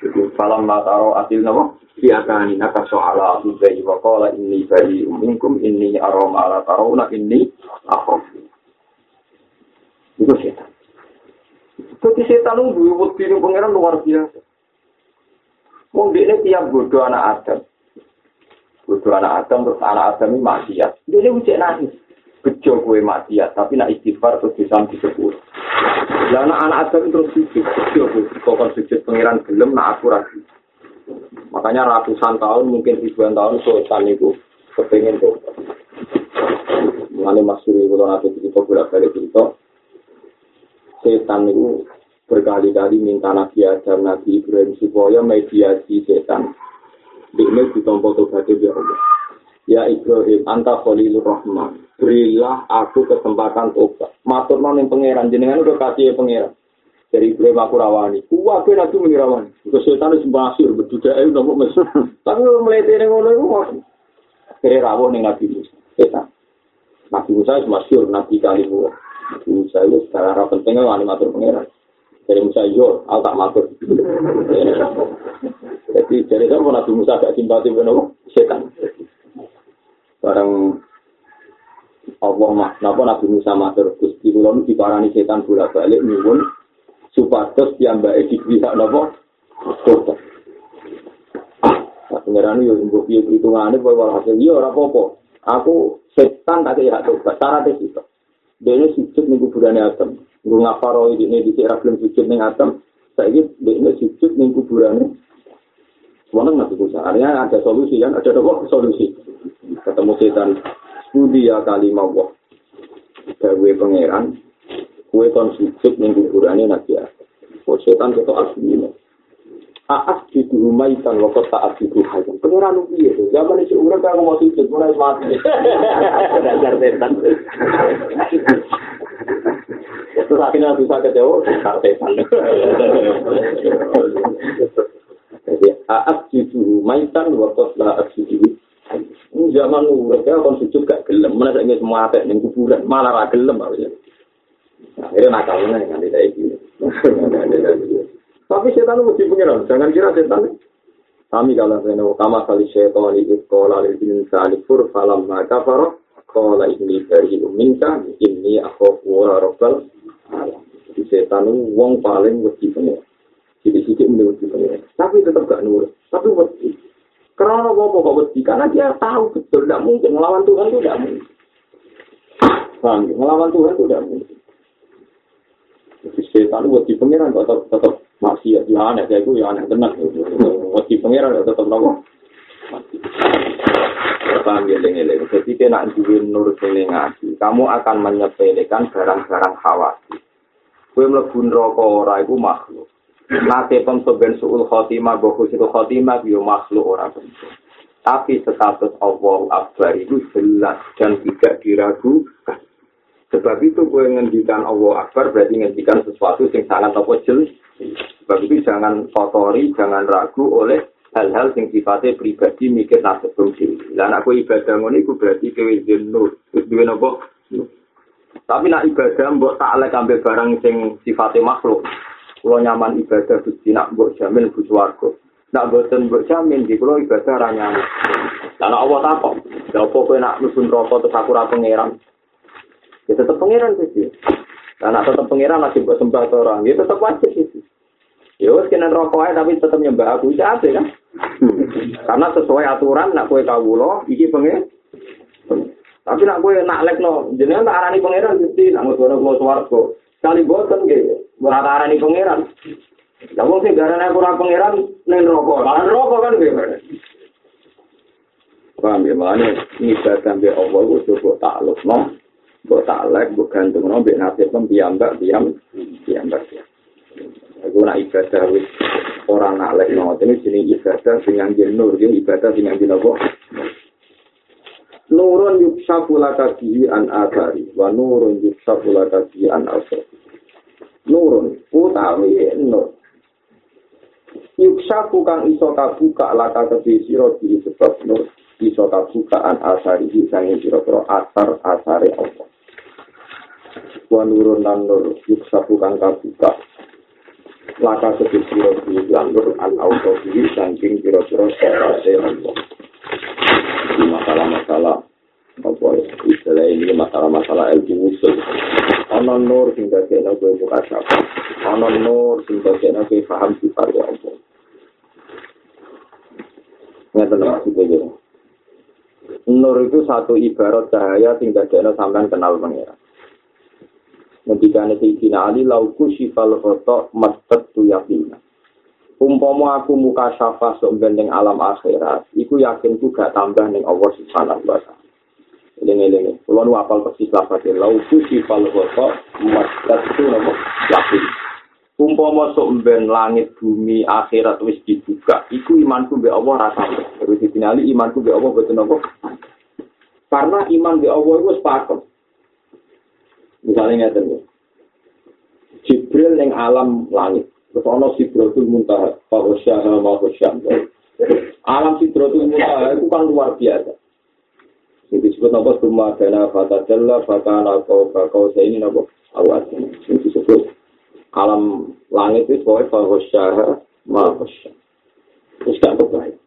Jadi falam mataro asil nama Biakani naka soala aku bayi wakola ini bayi umingkum ini aroma ala tarona. Ini aku Jadi setan itu wedi ning pangeran luar biasa. Wong dekne tiap bodoh anak Adam. Bodoh anak Adam terus anak Adam ini maksiat. Dia ucap nangis. Bejo kue maksiat, tapi nak istighfar terus bisa disebut. Lah anak anak Adam terus sujud, bejo kue kokon sujud pangeran gelem nak aku lagi. Makanya ratusan tahun, mungkin ribuan tahun setan itu kepengen tuh. Mengenai Mas Suri, kalau nanti kita bolak-balik cerita, setan itu berkali-kali minta Nabi Adam, Nabi Ibrahim supaya mediasi setan. Ini ditompo tobat ya Allah. Ya Ibrahim, anta khalilur rahman. Berilah aku kesempatan tobat. Matur yang pangeran, jenengan udah kasih pangeran. Dari Ibrahim aku rawani. Kuwa aku nabi mengirawani. Ke setan itu masyur, berduda ayo nopo mes. Tapi melete ning ngono iku kok. Kira rawuh ning Nabi Musa. Setan. Nabi Musa itu masyur, Nabi Kalimullah. Musa itu secara pentingnya wani matur pengiran. Jadi Musa yo, aku tak matur. Jadi jadi sama Nabi Musa gak simpati benar setan. Barang Allah mah, napa Nabi Musa matur Gusti kula diparani setan bolak-balik nyuwun supados piyambake dipihak napa? Tobat. Pengiran yo mbok piye hitungane kowe walhasil yo ora apa-apa. Aku setan tak kira tobat, syaratnya itu. Dia sujud nih kuburannya Adam. Gue ngaparo ini di sini belum sujud nih Adam. Ini dia sujud nih kuburannya. Semuanya nggak bisa. Artinya ada solusi kan? Ada apa solusi? Ketemu setan. Studi ya kali mau wah. Gue pangeran. Gue kon sujud nih kuburannya Nabi Adam. Oh setan itu asli Aas di rumah ikan lokot taat di rumah ikan. Pengiran ubi ya. Zaman itu udah kalau mau sujud mulai mati. Dasar setan. Terus akhirnya bisa kecewa. Dasar setan. Jadi aas di rumah ikan lokot taat di rumah zaman udah kalau sujud gak gelem. Mana saya ingin semua ada yang kuburan. Malah gak gelem. Akhirnya nakalnya kan tidak itu. Tapi setan mesti pengiran. Jangan kira setan. Kami kalau saya kama kali setan itu sekolah di insani fur falam maka faroh. Kala ini dari minta ini aku wara robbal. Di setan wong paling mesti pengiran. Jadi sedikit mesti pengiran. Tapi tetap gak nurut. Tapi mesti. Karena apa kok mesti? Karena dia tahu betul tidak mungkin melawan Tuhan itu tidak mungkin. Paham? Ngelawan Tuhan itu tidak mungkin. Jadi setan itu di pengiran tetap tetap masih ya aneh kayak itu ya aneh tenang. Di pengiran tetap nopo. Paham ya lengi Jadi kena jual nur seling kamu akan menyepelekan barang-barang khawatir. Kue mlebu neraka ora iku makhluk. Nate pemsoben suul khotimah, bohus itu khotimah, yo makhluk ora bentuk. Tapi status Allah Akbar itu jelas dan tidak diragukan. Sebab itu gue ngendikan Allah Akbar berarti ngendikan sesuatu yang sangat apa jelas. Sebab itu jangan kotori, jangan ragu oleh hal-hal yang sifatnya pribadi mikir nasib diri. Dan aku ibadah ngono itu berarti kewe nur. Terus duwe nopo? Tapi nak ibadah mbok taklek ambil barang sing sifatnya makhluk. Kalau nyaman ibadah Gusti nak mbok jamin bu swarga. Nak boten mbok jamin di kalau ibadah ra nyaman. Lah Allah takok, lha opo kowe nak mlebu neraka terus aku ra pangeran? Ya tetep pangeran sih. Lah nak tetep pangeran lagi mbok sembah orang, ya tetep wajib sih. Ya wis kena rokok ae tapi tetep nyembah aku ya kan. Karena sesuai aturan nak kowe kawula iki pengen Tapi nak kowe nak lekno jenengan tak arani pangeran Gusti nak ngono kula swarga. Kali boten ora tak arani pangeran. Lah sing garane aku ora pangeran ning rokok. Lah rokok kan nggih. Paham ya, makanya be Allah itu coba takluk, no? Buat taklek, buat gantung, no? Biar nasib pembiambak, biam, biambak, ya. Aku nak ibadah wis orang nak lek no ini jenis ibadah dengan nur ya ibadah dengan apa? Nurun yuksafu laka bihi an agari wa nurun yuksafu laka bihi an asari. Nurun utawi nur. Yuksafu kang iso kabuka laka kebi siro bihi sebab nur iso kabuka an asari sangi siro-siro asar asari Allah. Wa nurun lan nur yuksafu kang kabuka laka sedih siro di landur an auto diri saking kira-kira serase Allah. Di masalah-masalah apa istilah ini masalah-masalah ilmu usul. Ono nur sing kowe buka sapa. Ono nur sing dadekno kowe paham sifat Allah. Ngeten maksudnya jadi. Nur itu satu ibarat cahaya sing dadekno sampean kenal pangeran. Ketika Sayyidina Ali lauku sifal foto mastet tu yakina. Umpomo aku muka syafa sok gandeng alam akhirat, iku yakin ku gak tambah ning Allah subhanahu wa ta'ala. Ini ini Kalau nu apal persis lafadnya, lauku sifal foto mastet tu nama yakin. Umpomo sok ben langit bumi akhirat wis dibuka, iku imanku be Allah rasa. Terus Sayyidina Ali imanku be Allah betul apa? Karena iman be Allah itu sepakat. Misalnya ngerti ya. Jibril yang alam langit. Terus ada Sidratul Muntaha. Fahosyaha Mahosyam. Alam Sidratul Muntaha itu kan luar biasa. Ini disebut apa? Suma dana fata jalla fata nako bakau ini apa? Awas ini. Disebut alam langit itu sebagai Fahosyaha Mahosyam. Terus gak kebaik.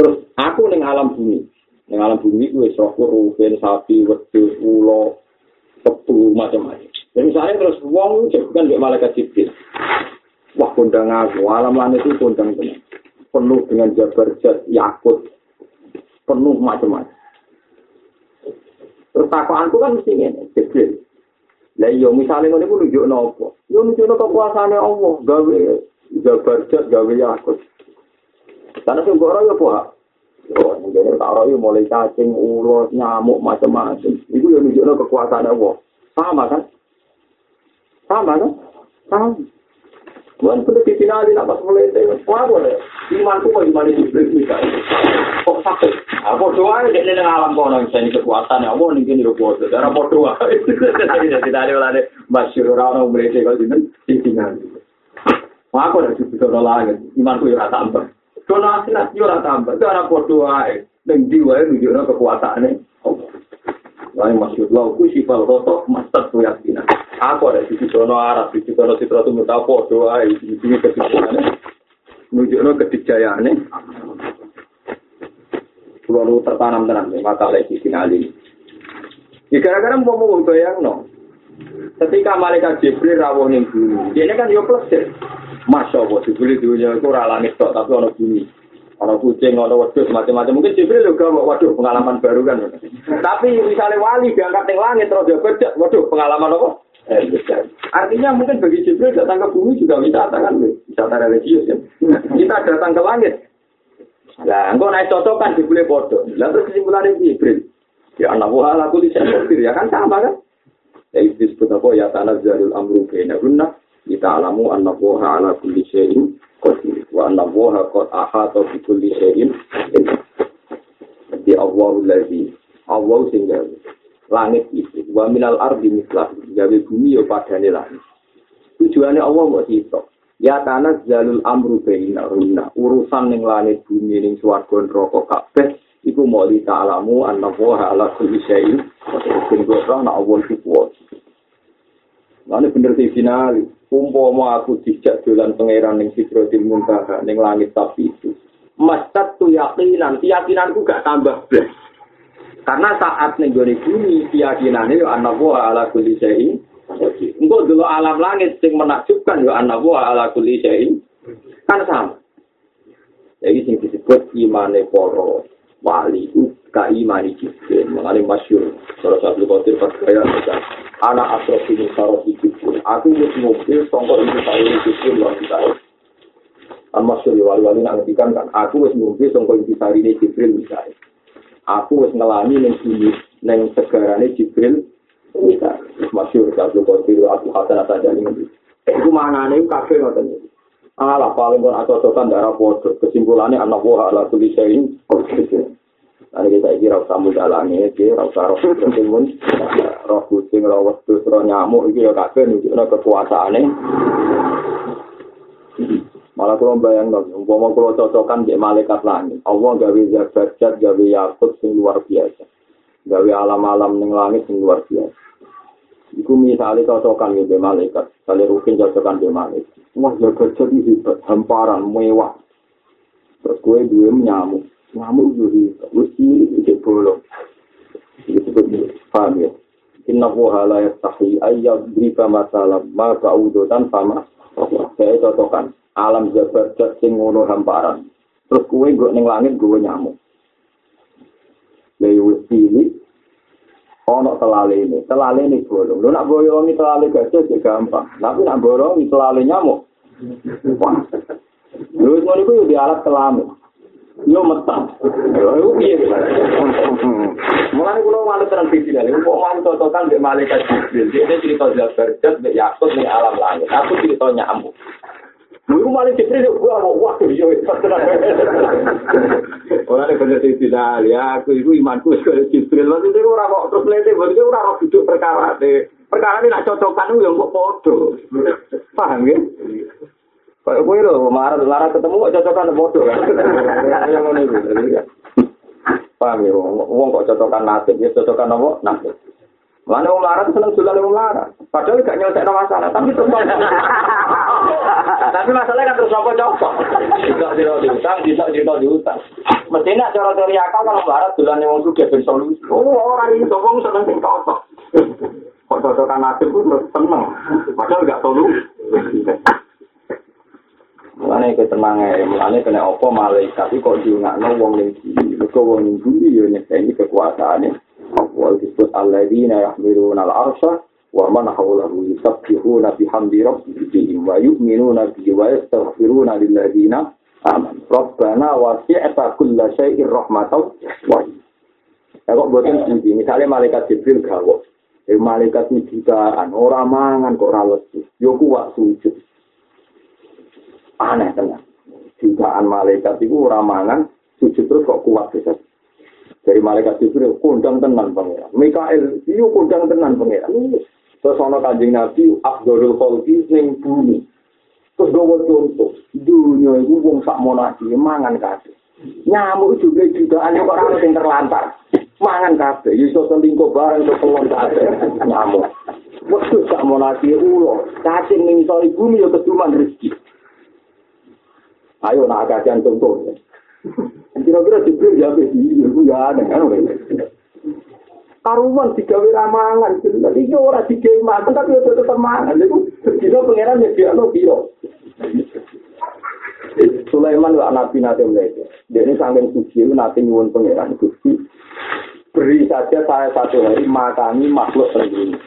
Terus aku ning alam bumi. Ning alam bumi gue roh rugen, sapi, wedhus, ulo, kebu macam-macam. Dan misalnya terus wong bukan di malaikat jibril. Wah kondang aku, alam langit itu kondang benar. Penuh dengan jabar jat, yakut. Penuh macam-macam. Terus takoanku kan mesti ini, jibril. Lah iya misalnya ngono iku nunjuk nopo? Yo nunjuk nopo kekuasaane Allah, gawe jabar jat, gawe yakut. Karena sing ora yo apa? Oh, ngene tak mulai cacing, ulos, nyamuk macam-macam. Iku yo nunjukno kekuasaan Allah. Sama kan? Sama kan? Sama. Tuhan sudah difinali nak pas mulai itu. Wah boleh. Imanku kok iman itu bisa. Kok sakit? Aku doa ini dengan alam kono ini kekuatan ya. Aku nih gini rumput. Darah berdoa. Tidak ada oleh masyur orang orang mulai kalau ini difinali. Wah aku udah cukup doa lagi. Imanku ya tambah. Donasi nasi ya tambah. Darah berdoa. Dan jiwa itu juga kekuatannya. Lain masyur lau kusifal rotok masat yakinan. Aku ada di Cidono Arab, di Cidono Citra Tumut Apo, doa di sini ketijayaannya. Menunjukkan ketijayaannya. Lalu tertanam tenang, maka lagi finali. Ya gara-gara mau mau bayang no. Ketika malaikat Jibril rawuh ning bumi, ini kan yo plus Masya Allah, Jibril dunia itu ora langit tok, tapi ono bumi. Ono kucing, ono wedhus, macam-macam. Mungkin Jibril juga waduh pengalaman baru kan. Tapi misalnya wali diangkat ning langit terus dia kerja, waduh pengalaman apa? Eh, Artinya mungkin bagi Jibril datang ke bumi juga wisata kan, wisata religius ya. Kita datang ke langit. Lah, engkau naik cocokan Jibril bodoh. Terus kesimpulannya Jibril. Ya anak wah aku di ya kan sama kan? Ya disebut apa ya tanah jalul amru kena guna. Kita alamu anak wah ala kulli syai'in qadir wa anna allaha qad ahata bi kulli shay'in di Allah lagi Allah sing langit itu wa minal ardi mislah gawe bumi yo padane langit. Tujuane Allah mau sito ya tanah jalul amru baina runa urusan ning langit bumi ning swarga neraka kabeh iku mau di ta'alamu anna allaha ala kulli sing kok ana Allah iku kuat. Lalu bener sih finali, umpama aku dijak dolan pangeran ning Sidrotil Muntaha ning langit tapi itu. Mastat tu yakinan keyakinanku gak tambah blas. Karena saat ning gone bumi keyakinane yo ana wa ala kulli syai'in engko dulu alam langit sing menakjubkan yo ana wa ala kulli syai'in kan sama. Jadi sing disebut imane poro wali itu ka imani jibril mengalami masyur salah satu kotir percaya anak asrof ini sarof jibril aku wis mobil songkok ini saya jibril luar kita kan masyur ya wali-wali nak ngetikan kan aku wis mobil songkok ini saya ini jibril misalnya aku wis ngelani neng sini neng segarane jibril misalnya masyur satu kotir aku hasan atas jadi itu mana nih kafe ngoten Alah paling pun atau darah bodoh kesimpulannya anak buah ala tulisain Ane kita iki ra usah mudalane iki ra usah roh kucing mun. Roh kucing roh wedhus roh nyamuk iki ya kabeh nunjukno kekuasaane. Malah kalau bayang dong, umpama kalau cocokan di malaikat langit, Allah gawe zakat gawe yakut sing luar biasa, gawe alam-alam ning langit sing luar biasa. Iku misalnya cocokan di malaikat, kali rukin cocokan di malaikat, wah zakat jadi hebat, hamparan mewah, terus gue dua nyamuk, ngamuk juri mesti itu bolong paham ya? Inna huwa la yastahi ayyab brika masalah ma kaudo dan sama. Saya cocokkan alam jabat sing ngono hamparan. Terus kue gue neng langit gue nyamuk. Lewat pilih ono telale ini. Telale ini bolong. Lu nak boyongi telale gajah sih gampang. Tapi nak boyongi telale nyamuk. Lu itu di alat kelamin yo metang. Yo piye? Mulane kula malu terang piye lha, kok mau totokan mbek malaikat Jibril. Dia cerita Jabar Jat mbek Yakut ning alam langit. Aku cerita nyamuk. Lu malah Jibril yo gua mau waktu yo Ora nek bener sing tidak ya, aku iku imanku kaya Jibril. Lan itu ora kok terus lete, berarti ora kok duduk perkara Perkara ini nak cocokan yo kok padha. Paham ya? Kayak gue loh, marah, marah ketemu kok cocokan bodoh kan? Yang mana itu? Paham ya, uang kok cocokan nasib, ya cocokan apa? Nasib. Mana wong marah seneng jualan wong marah. Padahal gak nyelesaikan masalah, tapi terus Tapi masalahnya kan terus cocok. Tidak tidak diutang, tidak tidak diutang. Mestinya cara teori akal kalau marah jualan wong sudah bersolusi. Oh orang ini sokong seneng sing cocok. Kok cocokan nasib itu seneng. Padahal gak solusi. Mulane ketenang ae, mulane kena apa malaikat iki kok diungakno wong ning sini. Mergo wong ning bumi yo nyekeni kekuasaane. Apa disebut alladzina yahmiluna al-arsha wa man hawlahu yusabbihuna bihamdi rabbihim wa yu'minuna bihi wa yastaghfiruna lilladzina amanu. Rabbana wasi'ta kulla syai'in rahmatan wa Ya kok buatin sendiri, misalnya malaikat Jibril gawok, eh, malaikat ini jutaan, orang mangan kok rawat, yo kuat sujud. Aneh tenan. Jutaan malaikat itu ramangan sujud terus kok kuat bisa. Dari malaikat itu kondang tenan pangeran. Mikael itu kondang tenan pangeran. Terus ana kanjeng Nabi Abdul Khalqi ning bumi. Terus gawa contoh, dunia itu wong sak monasi mangan kabeh. Nyamuk juga jutaan kok ora sing terlantar. Mangan kabeh, iso selingkuh bareng iso pelon kabeh. Nyamuk. Waktu sak monasi ulo, cacing ning bumi yo keduman rezeki. Ayo nak kajian contoh. Kira-kira Jibril ya iya, itu ya ada kan. Karuman digawe ramangan, jadi iki ora digawe mangan tapi udah tetap mangan. Itu dino pangeran ya dia no biro. Sulaiman wa nabi nate mereka. Dia ini saking suci itu nanti nyuwun pangeran Gusti. Beri saja saya satu hari makani makhluk terjadi.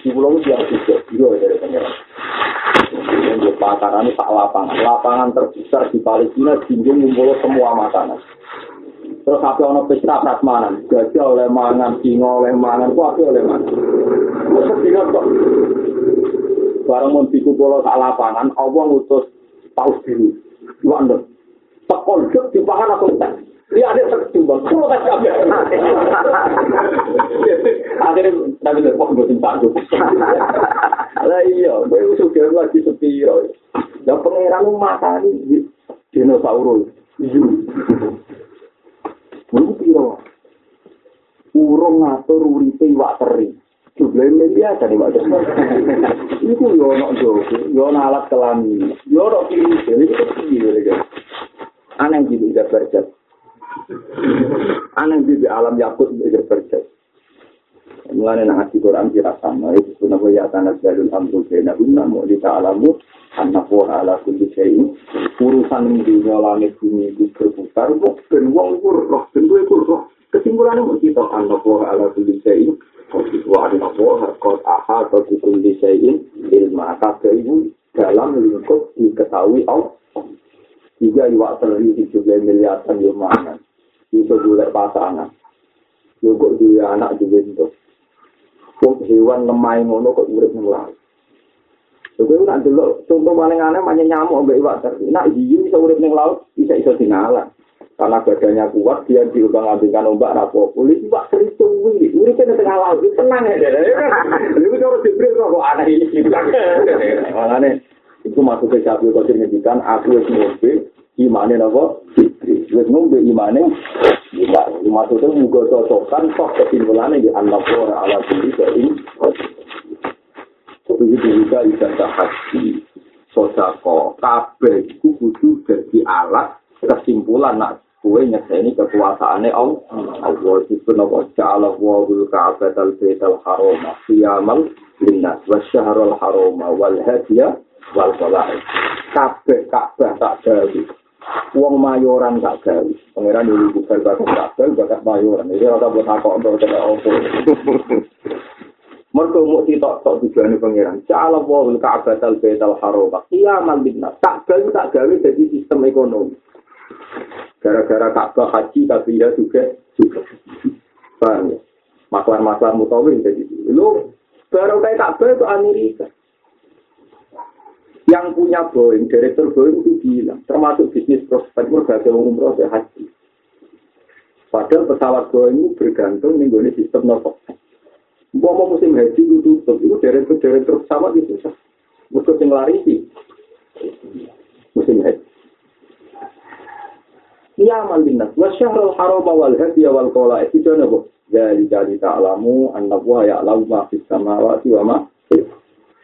Di pulau siang juga, juga dari pangeran. Kemudian di pakaran tak lapangan. Lapangan terbesar di Palestina jinjung ngumpul semua makanan. Terus apa ono pesta prasmanan, gajah oleh mangan, singa oleh mangan, ku apa oleh mangan. Terus sedina kok. Barang mau dikumpul sak lapangan, Allah ngutus paus biru. Luandon. Tekol jek di pangan aku tak. Dia ada seketimbang, kulo tak kabeh. Akhirnya le kok mboten takut. Lah iya, kowe suka lagi sepi yo. Ya pangeran makani dinosaurus. Iya. Mun piro? Urung ngatur uripe iwak teri. Jumlah ini biasa nih, Pak. Itu yo ono jogo, yo ono alat kelamin, yo ono kiri, itu kiri. Aneh gitu, udah berjat. Aneh gitu, alam yakut udah berjat. Mulane nang ati Quran kira sama itu sunah wa ya'tana jalul amru baina guna mu di ta'alamu anna wa ala kulli syai'in. Urusan dunya langit bumi itu berputar kok ben wong iku roh ben kuwi iku roh. Kesimpulane mu kita anna wa ala kulli kok wa anna wa qad aha wa kulli syai'in ilma kabeh iku dalam lingkup diketahui Allah. Tiga iwak teri tujuh miliaran yo mangan. Itu golek pasangan. Kok duwe anak duwe bentuk kok hewan lemah ngono kok urip ning laut. Lha kowe nak delok contoh paling aneh manya nyamuk mbek iwak teri. Nak hiu iso urip ning laut, bisa iso dinalar. Karena badannya kuat, dia diubang ambingkan ombak rapo. Kulit iwak teri tuwi, urip ning tengah laut, itu tenang ya. Lalu kalau diberi kok aneh ini. Makanya itu masuk ke Syafi'i Qadir ngedikan, aku wis ngombe, imane napa? Wis ngombe imane Bisa, maksudnya juga cocokan toh kesimpulannya di anak ora ala kulli syai'in Begitu juga ibadah haji, sodako, kabeh itu kudu jadi alat kesimpulan nak kue nyeseni kekuasaannya Allah. Allah itu nama ja'ala wa'ul ka'bet al-bayt al-haroma siyamal linnas wa syahrul haroma wal hadiah wal kolai. Kabeh kabeh tak jadi. Wong mayoran tak gawe. Pangeran dulu bukan bakat kabel, bakat mayoran. Jadi rata buat apa untuk tidak opo. Mereka mau sitok tok tujuan pangeran. Jala wawul ka'bah al bait al haram. Kiamal binnas. Kabel tak gawe jadi sistem ekonomi. Gara-gara Ka'bah haji tapi ya juga juga. Paham ya? Maklar-maklar mutawin jadi. Lu baru kayak Ka'bah itu Amerika. Yang punya Boeing, direktur Boeing itu bilang, termasuk bisnis prospek berbagai dan haji. Padahal pesawat Boeing itu bergantung dengan sistem nopo. Mau mau musim haji itu tutup, itu direktur direktur pesawat itu susah. Mesti yang lari sih musim haji. Ya malinas, wasyahrul haram wal hadi wal qala itu nopo. Dari jadi ta'lamu anna wa ya'lamu ma fis samawati wa ma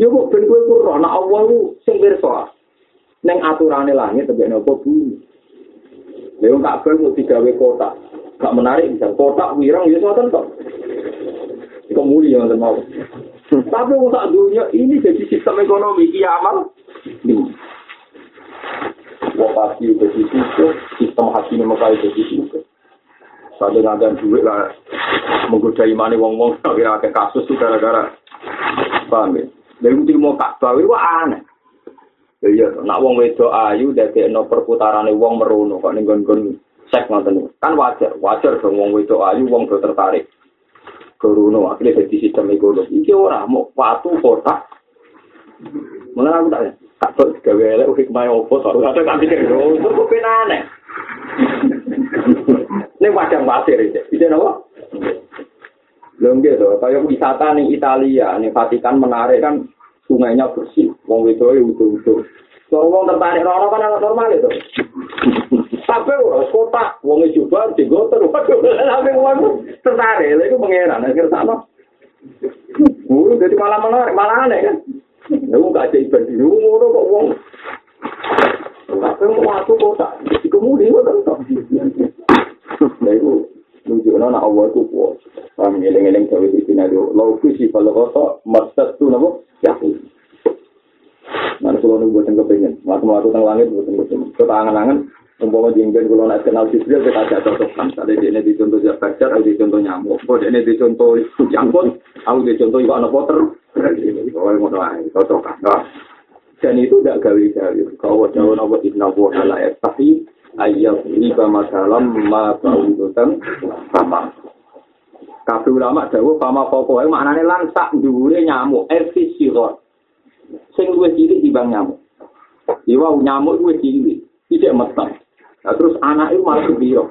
Yo kok ben kowe ku ana Allah ku sing pirsa. Ning aturane langit tebek nopo bumi. Lha wong kabeh kok digawe kotak. Gak menarik bisa kotak wirang ya ngoten kok. Iku muli ya mau. Tapi wong sak dunia ini jadi sistem ekonomi kiamat. Wong pasti jadi itu sistem hati ini mau jadi itu. Pada ngadan duit lah menggoda imani wong-wong kira ada kasus itu gara-gara paham ya? Dari itu mau Ka'bah itu aneh. Iya, nak wong wedo ayu dadi no perputarane wong merono kok ning gon sek ngoten. Kan wajar, wajar dong wong wedo ayu wong do tertarik. Keruno akhirnya jadi sistem ekonomi. Iki ora mau patu kota. Mana aku tak tak kok gawe elek hikmah opo to. Ada tak pikir yo, kok penane. Ini padang pasir itu. Bisa nopo? Belum gitu, kayak wisata nih Italia, nih Vatikan menarik kan sungainya bersih, wong itu ya utuh-utuh. Kalau wong tertarik rono kan anak normal itu. Tapi orang kota, wong itu juga digotor, waduh, tapi wong tertarik, itu pengeran, akhir sama. Uh, jadi malah menarik, malah aneh kan. Ya, nggak ada ibadah di rumah, kok wong. Tapi waktu kota, kemudian kan, nah itu nunjukno nek Allah itu kuat. Paham ngeling-eling gawe iki nek lo kusi kalau kota maksud tu napa? Ya. Nah, kalau nunggu buatan kepengen, waktu waktu teng langit buatan kepengen. Kita angan-angan, Umpama jenggen kalau nak kenal Jibril kita ada cocokkan. Tadi dia di contoh jabajar, aku di contoh nyamuk. Kok dia di contoh jangkut, aku di contoh ikan poter. Oh, mau doa, cocokkan. Dan itu tidak gawe-gawe. Kalau jauh nawa inna wa ala tapi ayat ini sama dalam ma baudutan sama. Kabeh ulama dawuh pama pokoke maknane langsak dhuwure nyamuk efisirot. Sing luwih cilik dibang nyamuk. Iwa nyamuk luwih cilik, tidak metan. Nah, terus anak itu malah kebiro.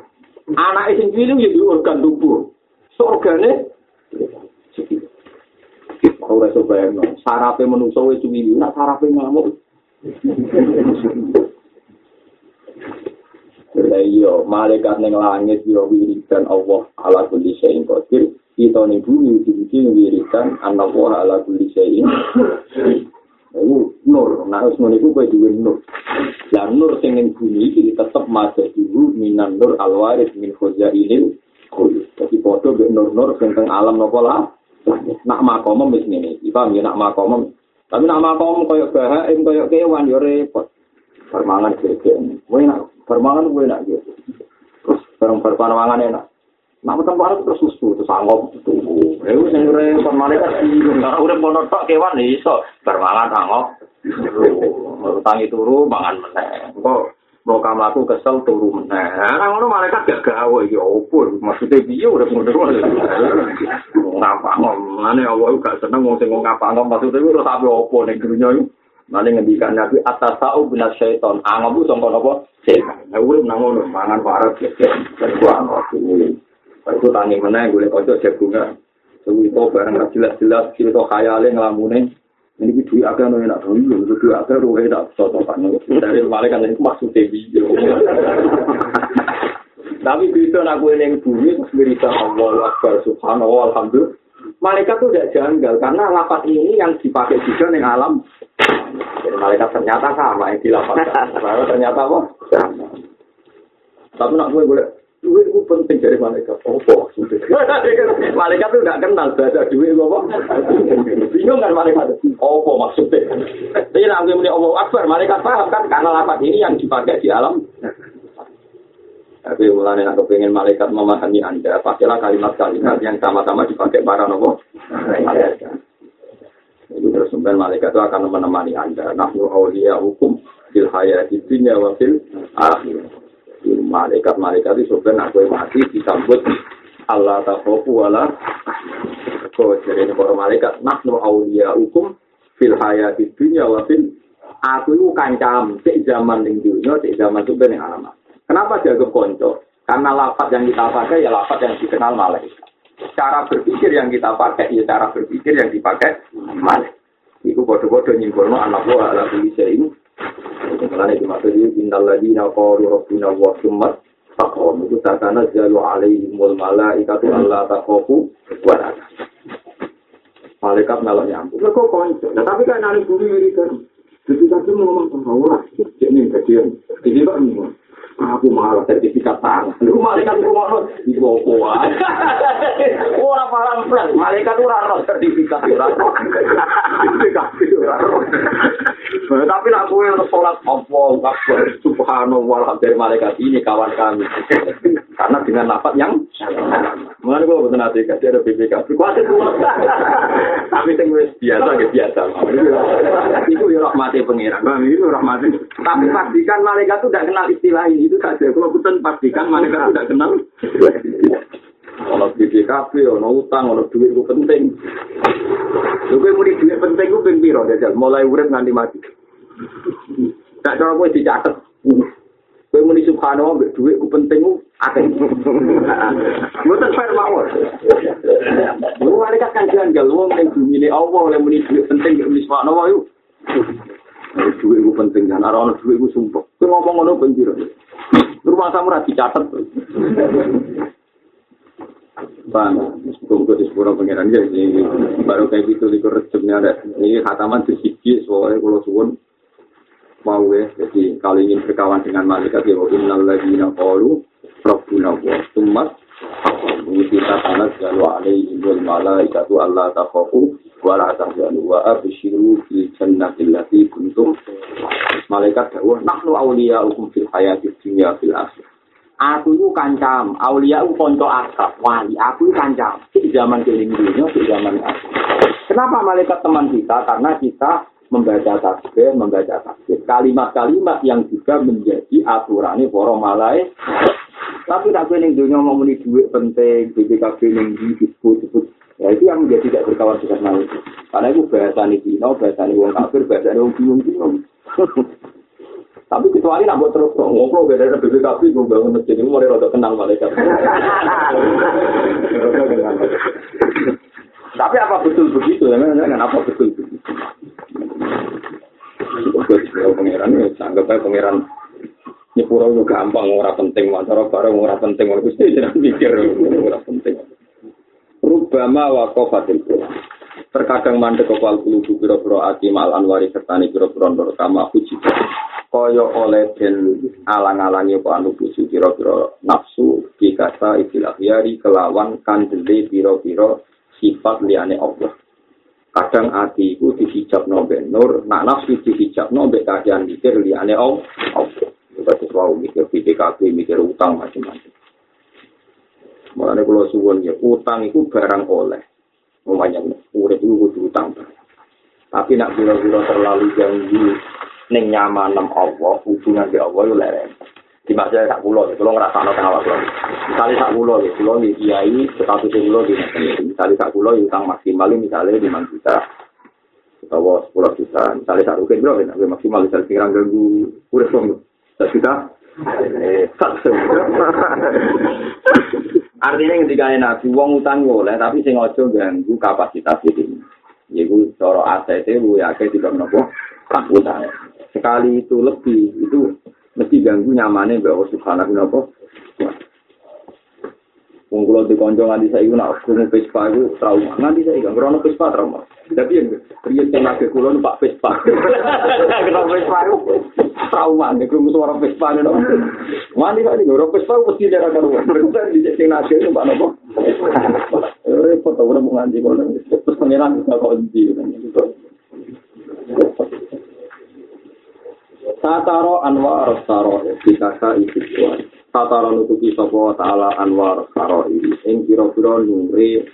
Anak itu sendiri ya di organ tubuh. So organnya Kalau saya bayang, sarapnya manusia itu ini, nak iya, malaikat neng langit yo wiridan Allah ala kulli syai'in qadir. Kita ning bumi iki wiridan Allah ala kulli syai'in Iku nur, nah wis ngono iku kowe duwe nur. Lah nur sing ning bumi iki tetep masih dulu minan nur alwaris min khazainil kul. Tapi foto be nur-nur sing teng alam napa lah. Nak makom wis ngene iki, paham ya nak makom. Tapi nak makom koyo bahaim koyo kewan yo repot. Permangan gegek. Kowe nak permangan kowe nak gitu. Terus barang permangan enak. Nak metem barang terus susu terus anggap tunggu. Eh wis sing kon malaikat iki ora urip mono tok kewan iso bermangan anggap. Tangi turu mangan meneh. Engko mau kamu kesel turu meneh. Nah ngono malaikat gak gawe ya opo maksudnya piye urip ngono. Ngapa ngomane Allah gak seneng wong sing ngapa ngomong maksudnya ora sampe opo ning dunya iki. Mane ngendikan Nabi atas tau bina syaiton. Angabu sangka napa? Setan. Lah urip nang ngono mangan parah gek. Terus aku Aku tangi mana gue kocok jagungan. Sewi itu barang jelas-jelas cerita khayalnya ngelamune. Ini gue duit agak nolak nak dulu, gue duit agak ruhe tak cocokan. Dari malaikat itu maksudnya video. Tapi bisa nak gue bumi terus berita Allah Akbar Subhanallah Alhamdulillah. Malaikat itu tidak janggal karena lapat ini yang dipakai juga di alam. Jadi malaikat ternyata sama yang dilapatkan. ternyata apa? Sama. Tapi nak gue boleh duit itu penting dari malaikat. Apa malaikat itu nggak kenal bahasa duit apa? Bingung kan malaikat? Apa maksudnya? Jadi nanti muni Allah Akbar, malaikat paham kan? Karena lapat ini yang dipakai di alam. Tapi mulanya aku pengen malaikat memahami anda, pakailah kalimat-kalimat yang sama-sama dipakai para nopo. Itu terus malaikat itu akan menemani anda. Nahnu awliya hukum fil hayati dunya wa fil akhirah. malaikat-malaikat itu sebenarnya aku mati disambut Allah takhofu wala. Kok jadi para malaikat. Nahnu awliya hukum fil hayati dunya wa fil. Aku itu kancam. Cek zaman dunia cek zaman itu benar alamat kenapa jaga konco karena lafaz yang kita pakai ya lafaz yang dikenal malaikat cara berpikir yang kita pakai ya cara berpikir yang dipakai malaikat Iku bodoh-bodoh nyimbolno anak buah ala bisa ini Mulane dimaksud iki innal ladina qalu rabbuna wa summa taqom itu takana jalu alaihimul malaikatu alla taqafu wa la Malaikat nalok nyambut. Lah kok konco. Nah, tapi kan nang bumi wiridan. Jadi kan ngomong sama orang. Jadi kecil. Jadi kok ngomong. Aku malah sertifikat tanah. Lu malaikat itu mau di bawah Orang paham plus, malaikat itu raro sertifikat itu raro. Sertifikat. Tapi gue untuk sholat Allah, Akbar, Subhanallah, dari malaikat ini kawan kami. Karena dengan lapat yang Mengenai gue betul nanti kasih ada BPK. Kuatir Tapi itu biasa, biasa. Itu ya rahmati pengiran. Itu rahmati. Tapi pastikan malaikat itu tidak kenal istilah ini. Itu saja. Kalau bukan pastikan mereka tidak kenal. Kalau BPKB, ono utang, ono duit itu penting. Lu gue mau duit penting gue pengen biro jajal. Mulai urip nganti mati. Tak cara gue dicatat. Gue mau subhanallah, duit gue penting gue akeh. Gue tak fair mawar. Lu mereka kan janggal, lu yang bumi Allah, yang mau duit penting gue subhanallah yuk. Duit gue penting, dan arah duit gue sumpah. Gue ngomong ngono penjiro. Rumah kamu rasi catat. Bang, semoga di sepuluh pengiran ya, ini baru kayak gitu di kerjanya ada. Ini khataman di sisi, soalnya kalau suwun mau ya, jadi kalau ingin berkawan dengan malaikat ya, innal ladina qalu rabbuna wa kita tanah jalu alaihi wal malaikatu Allah takhafu wa la tahzanu wa abshiru fi jannatil lati kuntum malaikat dawuh nahnu awliya'ukum fil hayati dunya fil akhir Aku itu kancam, aulia itu konco akrab, wali. Aku itu kancam, di zaman keling dunia, di zaman aku. Kenapa malaikat teman kita? Karena kita membaca tasbih, membaca tasbih. Kalimat-kalimat yang juga menjadi aturannya para malaikat. Tapi tak keling dunia mau meni duit penting, BPKB yang disebut-sebut. Ya itu yang menjadi tidak berkawan dengan malaikat. Karena itu bahasa ini Cina, bahasa ini wong kafir, bahasa ini wong bingung-bingung. Tapi kecuali nak buat terus ngobrol beda dari BPKB, gue bangun masjid ini mulai rada kenal malaikat. Tapi apa betul begitu? Ya, apa betul begitu? Pangeran, ya, anggap aja pangeran nyepuro itu gampang, ora penting, masalah barang ora penting, ora pasti jangan mikir, ora penting. Rubama wakofatil Terkadang mandek kepal kulubu biro-biro ati mal anwari sertani biro-biro ndor kama puji. Oleh den alang-alangi apa anu puji biro-biro nafsu dikata istilah yari kelawan kandele biro-biro sifat liane Allah. Kadang ati iku dihijab nombe nur, nak nafsu dihijab nombe kajian mikir liane Allah. Kita sesuatu mikir PDKB, mikir utang macam-macam. Mulanya kalau suwon ya, utang itu barang oleh. Umumnya urip itu kudu utang. Tapi nak biro-biro terlalu ganggu ning nyaman nem Allah, hubungan di Allah yo lereng. Di masa sak kula, kula ngrasakno teng awak kula. Misale sak kula, kula iki kiai status kula di Misale sak kula utang maksimal misale 5 juta. Utawa 10 juta. Misale sak rugen bro, nek maksimal misale sing ganggu urip wong. Sak juta. Eh, Artinya ketika nabi wong utang boleh, tapi sing ojo ganggu kapasitas ini. Yaitu cara aset itu ya kayak tidak nopo utang. Sekali itu lebih itu mesti ganggu nyamannya bahwa subhanahu wa Wong kula di kanca nganti saiki nak krungu Vespa iku trauma. Nganti saiki kan krono Vespa trauma. Tapi yang riyen sing lagi kula numpak Vespa. Kenapa Vespa iku trauma nek krungu suara Vespa nek. Nganti saiki ora Vespa mesti darah karo. Terus di sing nasi numpak nopo. Eh foto ora mau nganti kono. Terus pangeran bisa kunci. Sataro anwar saro dikasa itu tatara nutupi sapa taala anwar karo ini ing kira-kira nure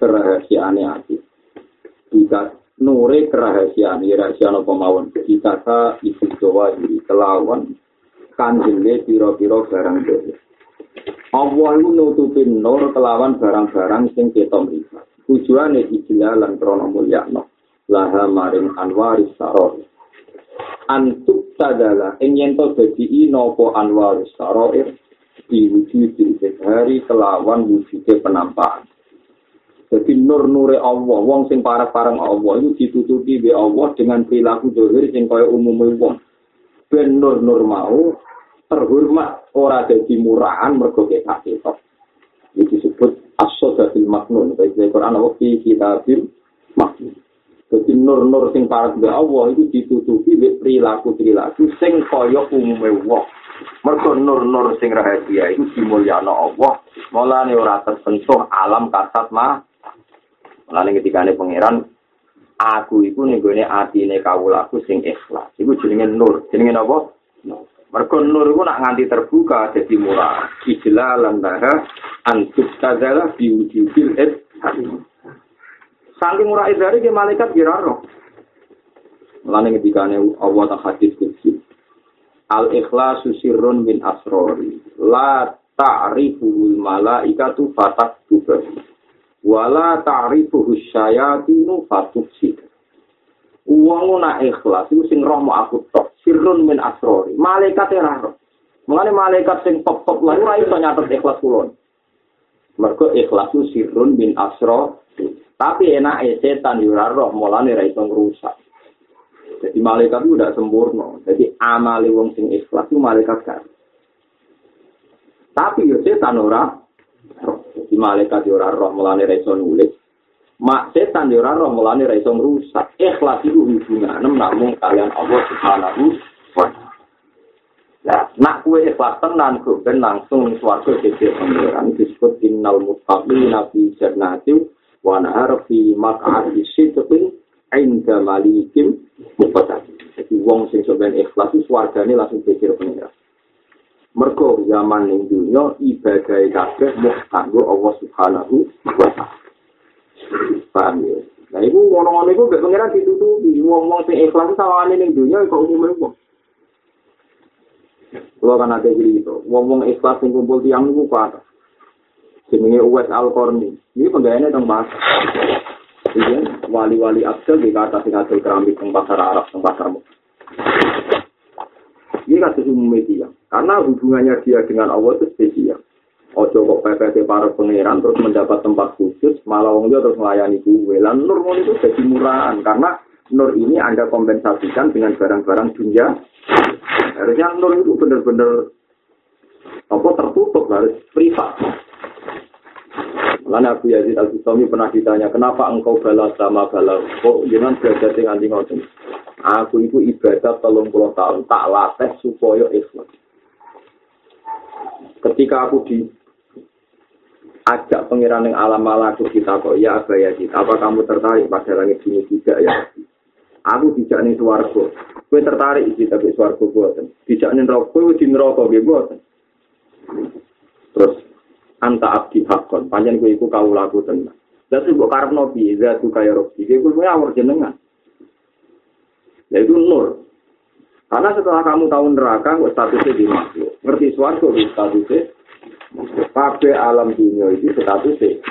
kerahasiaane ati. Jika nure kerahasiaan rahasia apa mawon? Jika ka ibu jawa ini kelawan kanjenge pira-pira barang dhewe Allah itu nutupin nur kelawan barang-barang sing ketok mripat. Tujuane ijilalan krana mulyakno. Laha maring anwaris sarori antuk tadala ing yen to dadi napa anwar saroir diwujud di hari kelawan wujudnya penampakan. Jadi nur-nure Allah, wong sing parah-parang Allah itu ditutupi be Allah dengan perilaku dohir sing kaya umumnya wong. Ben nur-nur mau terhormat ora dadi murahan mergo ketok ketok. Disebut as-sodatil maknun. Baik Quran Allah fi kitabil maknun. Jadi nur-nur sing parah be Allah itu ditutupi be perilaku-perilaku sing kaya umume wong. Mergo nur-nur sing rahasia itu dimulyano Allah. Mulane ora tersentuh alam kasat mah. Ketika ini pangeran aku iku ning gone atine kawulaku sing ikhlas. Iku jenenge nur. Jenenge apa? Mergo nur iku nak nganti terbuka dadi murah. Ijlalan daha antuk tadzala biwujudil et. Saking murah idari ke malaikat kiraro. Mulane ketika Allah tak hadis kursi. Al ikhlasu sirrun min asrori. La ta'rifuhul malaikatu fatak tugas. Wala ta'rifuhus syayatinu fatuk sih. Uang nak ikhlas itu sing roh aku tok. Sirrun min asrori. Malaikat ya roh. Mengenai malaikat sing top top lah, ora iso nyatet ikhlas kulon. Mergo ikhlas itu sirrun min asro. Tapi enak setan yura roh mulane ra iso ngrusak. Jadi malaikat itu udah sempurna. Jadi amali wong sing ikhlas itu malaikat kan. Tapi yo setan ora Jadi malaikat ora roh mulane ra iso nulis. Mak setan yo ora roh mulane ra iso ngrusak. Ikhlas itu hubungan namung kalian Allah Subhanahu wa taala. Nah, nak kue ikhlas tenan ben langsung swarga dhewe pangeran disebut innal muttaqina fi jannatin wa nahar fi maq'adi sidqin inda malikim muqtadir. Jadi wong sing sampeyan ikhlas itu swargane langsung pikir pengira. Mergo zaman ning dunya ibadah kabeh mung kanggo Allah Subhanahu wa taala. Paham ya? Nah, iku ngono-ngono iku gak pengiran ditutupi. Wong-wong sing ikhlas sawane ning dunya kok umume wong. Kalau kan ada gitu, ngomong ikhlas yang kumpul tiang itu kuat. Jenenge Uwais Al-Qarni. Ini penggayaannya tentang bahasa. Iya, wali-wali Abdul di kata sing hasil keramik tentang pasar Arab, tentang pasar Ini kasus umum media. Karena hubungannya dia dengan Allah itu spesial. Ojo kok PPT para pangeran terus mendapat tempat khusus, malah wong terus melayani gue. Lan nur itu jadi murahan karena nur ini Anda kompensasikan dengan barang-barang dunia. Harusnya nur itu benar-benar apa tertutup harus privat. Lalu Abu Yazid Al Bustami pernah ditanya, kenapa engkau balas sama balas? Kok jangan belajar dengan tinggal Aku itu ibadah telung puluh tahun, tak latih supaya ikhlas. Ketika aku di ajak pengiran yang alam malaku kita kok ya Abu Yazid, apa kamu tertarik pada langit ini tidak ya? Aku tidak nih suaraku. Kue tertarik sih tapi suaraku buatan. Tidak nih rokok, kue di neraka gue buatan. Terus anta abdi hakon, panjang kue iku kau laku tenang. Dan itu karep nopi, zatu kaya robi. Dia kue awur jenengan. Ya itu nur. Karena setelah kamu tahu neraka, kok statusnya di makhluk. Ngerti suaraku di statusnya. Kabeh alam dunia itu statusnya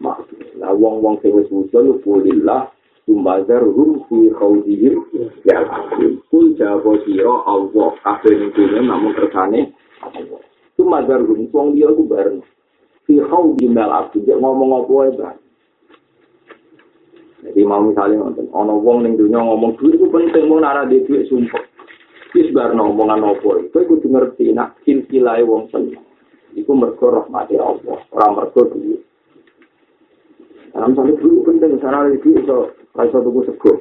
makhluk. Nah, wong-wong sing wis wusul, kulillah, Tumbazar hum fi khawdihim ya. Kul jabo siro Allah. Kabeh ning dunya namun kersane Allah. Tumbazar hum wong dia ku bareng. Fi khawdihim ya akhir. Dia ngomong apa ya Jadi mau misalnya nonton, ono wong ning dunya ngomong duit itu penting mau nara di duit sumpah. Wis bar ngomongan apa itu, kudu ngerti nak silsilah wong seneng. Iku mergo rahmati Allah, ora mergo duit. Nah, misalnya dulu penting, sana lagi iso raiso tuku sego.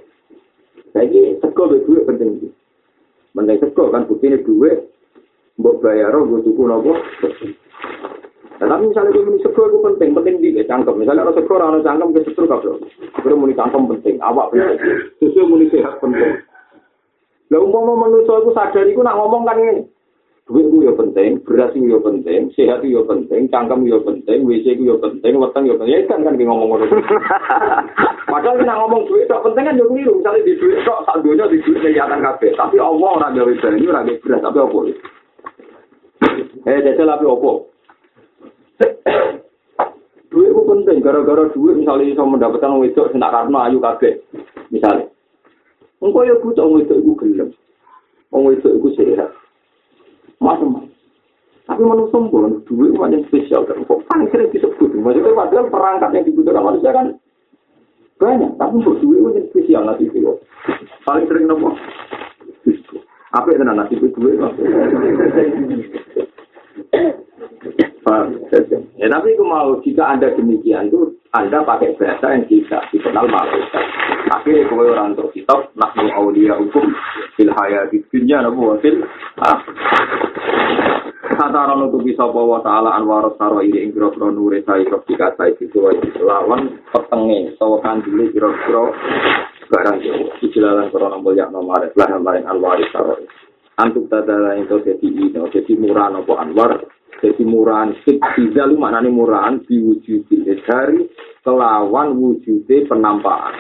Saiki sego duit penting. Penting sego kan buktine duit mbok bayar mbok tuku nopo. Nah, tapi misalnya gue muni sego itu penting, penting di cangkem. Misalnya orang sego orang cangkem ke setru kabel. Gue muni cangkem penting, awak penting. Sesuai muni sehat penting. Lah umpama manusia itu sadar itu nak ngomong kan ini. duit ku yo penting, beras ku yo penting, sehat ku yo penting, cangkem yo penting, WC ku yo penting, weteng yo penting. Ya kan kan ngomong ngono. Padahal kita ngomong duit tok penting kan yo keliru. Misalnya di duit tok sak dunya di duit kelihatan kabeh. Tapi Allah ora gawe banyu, ora gawe beras, tapi opo? Eh, jajal tapi opo? duit ku penting, gara-gara duit misalnya bisa mendapatkan sing tak karena ayu kabeh. Misalnya. Engkau ya butuh wedok iku gelem. Wong wedok iku sehat. macam-macam. Tapi manusia pun duit banyak spesial kan. Kok paling sering disebut. Maksudnya padahal perangkat yang dibutuhkan manusia kan banyak. Tapi untuk duit banyak spesial nanti itu. Paling sering nopo. Apa itu nanti itu duit? Ya tapi aku mau jika anda demikian itu anda pakai bahasa yang tidak dikenal malaikat. Akhirnya kau orang untuk kitab nahnu aulia hukum fil hayati dunya nabu fil Kata orang untuk bisa bawa ta'ala anwar saro ini ing kira nure tiga sai itu lawan petenge sawakan dulu kira-kira barang itu dijelalan kira nombol yang nomor lah nomor yang anwar saro antuk tadala itu jadi ini jadi murah nopo anwar. Jadi murahan fiktiza lu maknanya murahan diwujudi. Dari kelawan wujudnya penampakan.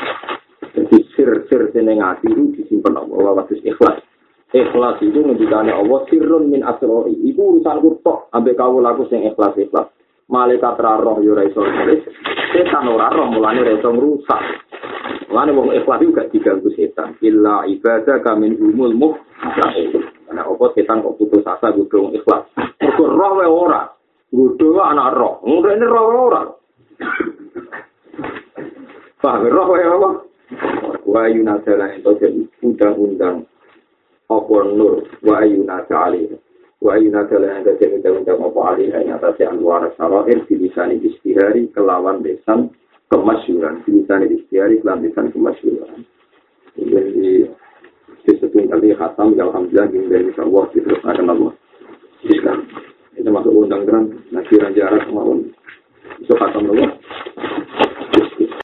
Jadi sir-sir seneng hati itu disimpan Allah waktu ikhlas. Ikhlas itu ngendikane Allah sirrun min asrori iku urusan tok ambek kau laku sing ikhlas ikhlas malaikat roh yo ra iso. Setan ora roh mulane ra iso ngrusak. Mulane wong ikhlas juga diganggu setan. Illa ibadah kamin umul muh karena apa setan kok putus asa kudu ikhlas? Mergo roh wae ora. Kudu anak roh. Ngene roh ora. Paham, roh wae apa? Wa yunadala itu jadi undang-undang apa nur? Wa ayuna ta'ali wa ayuna ta'ala yang kecil undang-undang apa alih yang atas anwar sarair bilisani istihari kelawan besan kemasyuran bilisani istihari kelawan besan kemasyuran jadi disebut kali khatam ya alhamdulillah yang dari Allah diterus akan Allah Islam itu termasuk undang terang, nanti jarak mau. Itu kata Allah.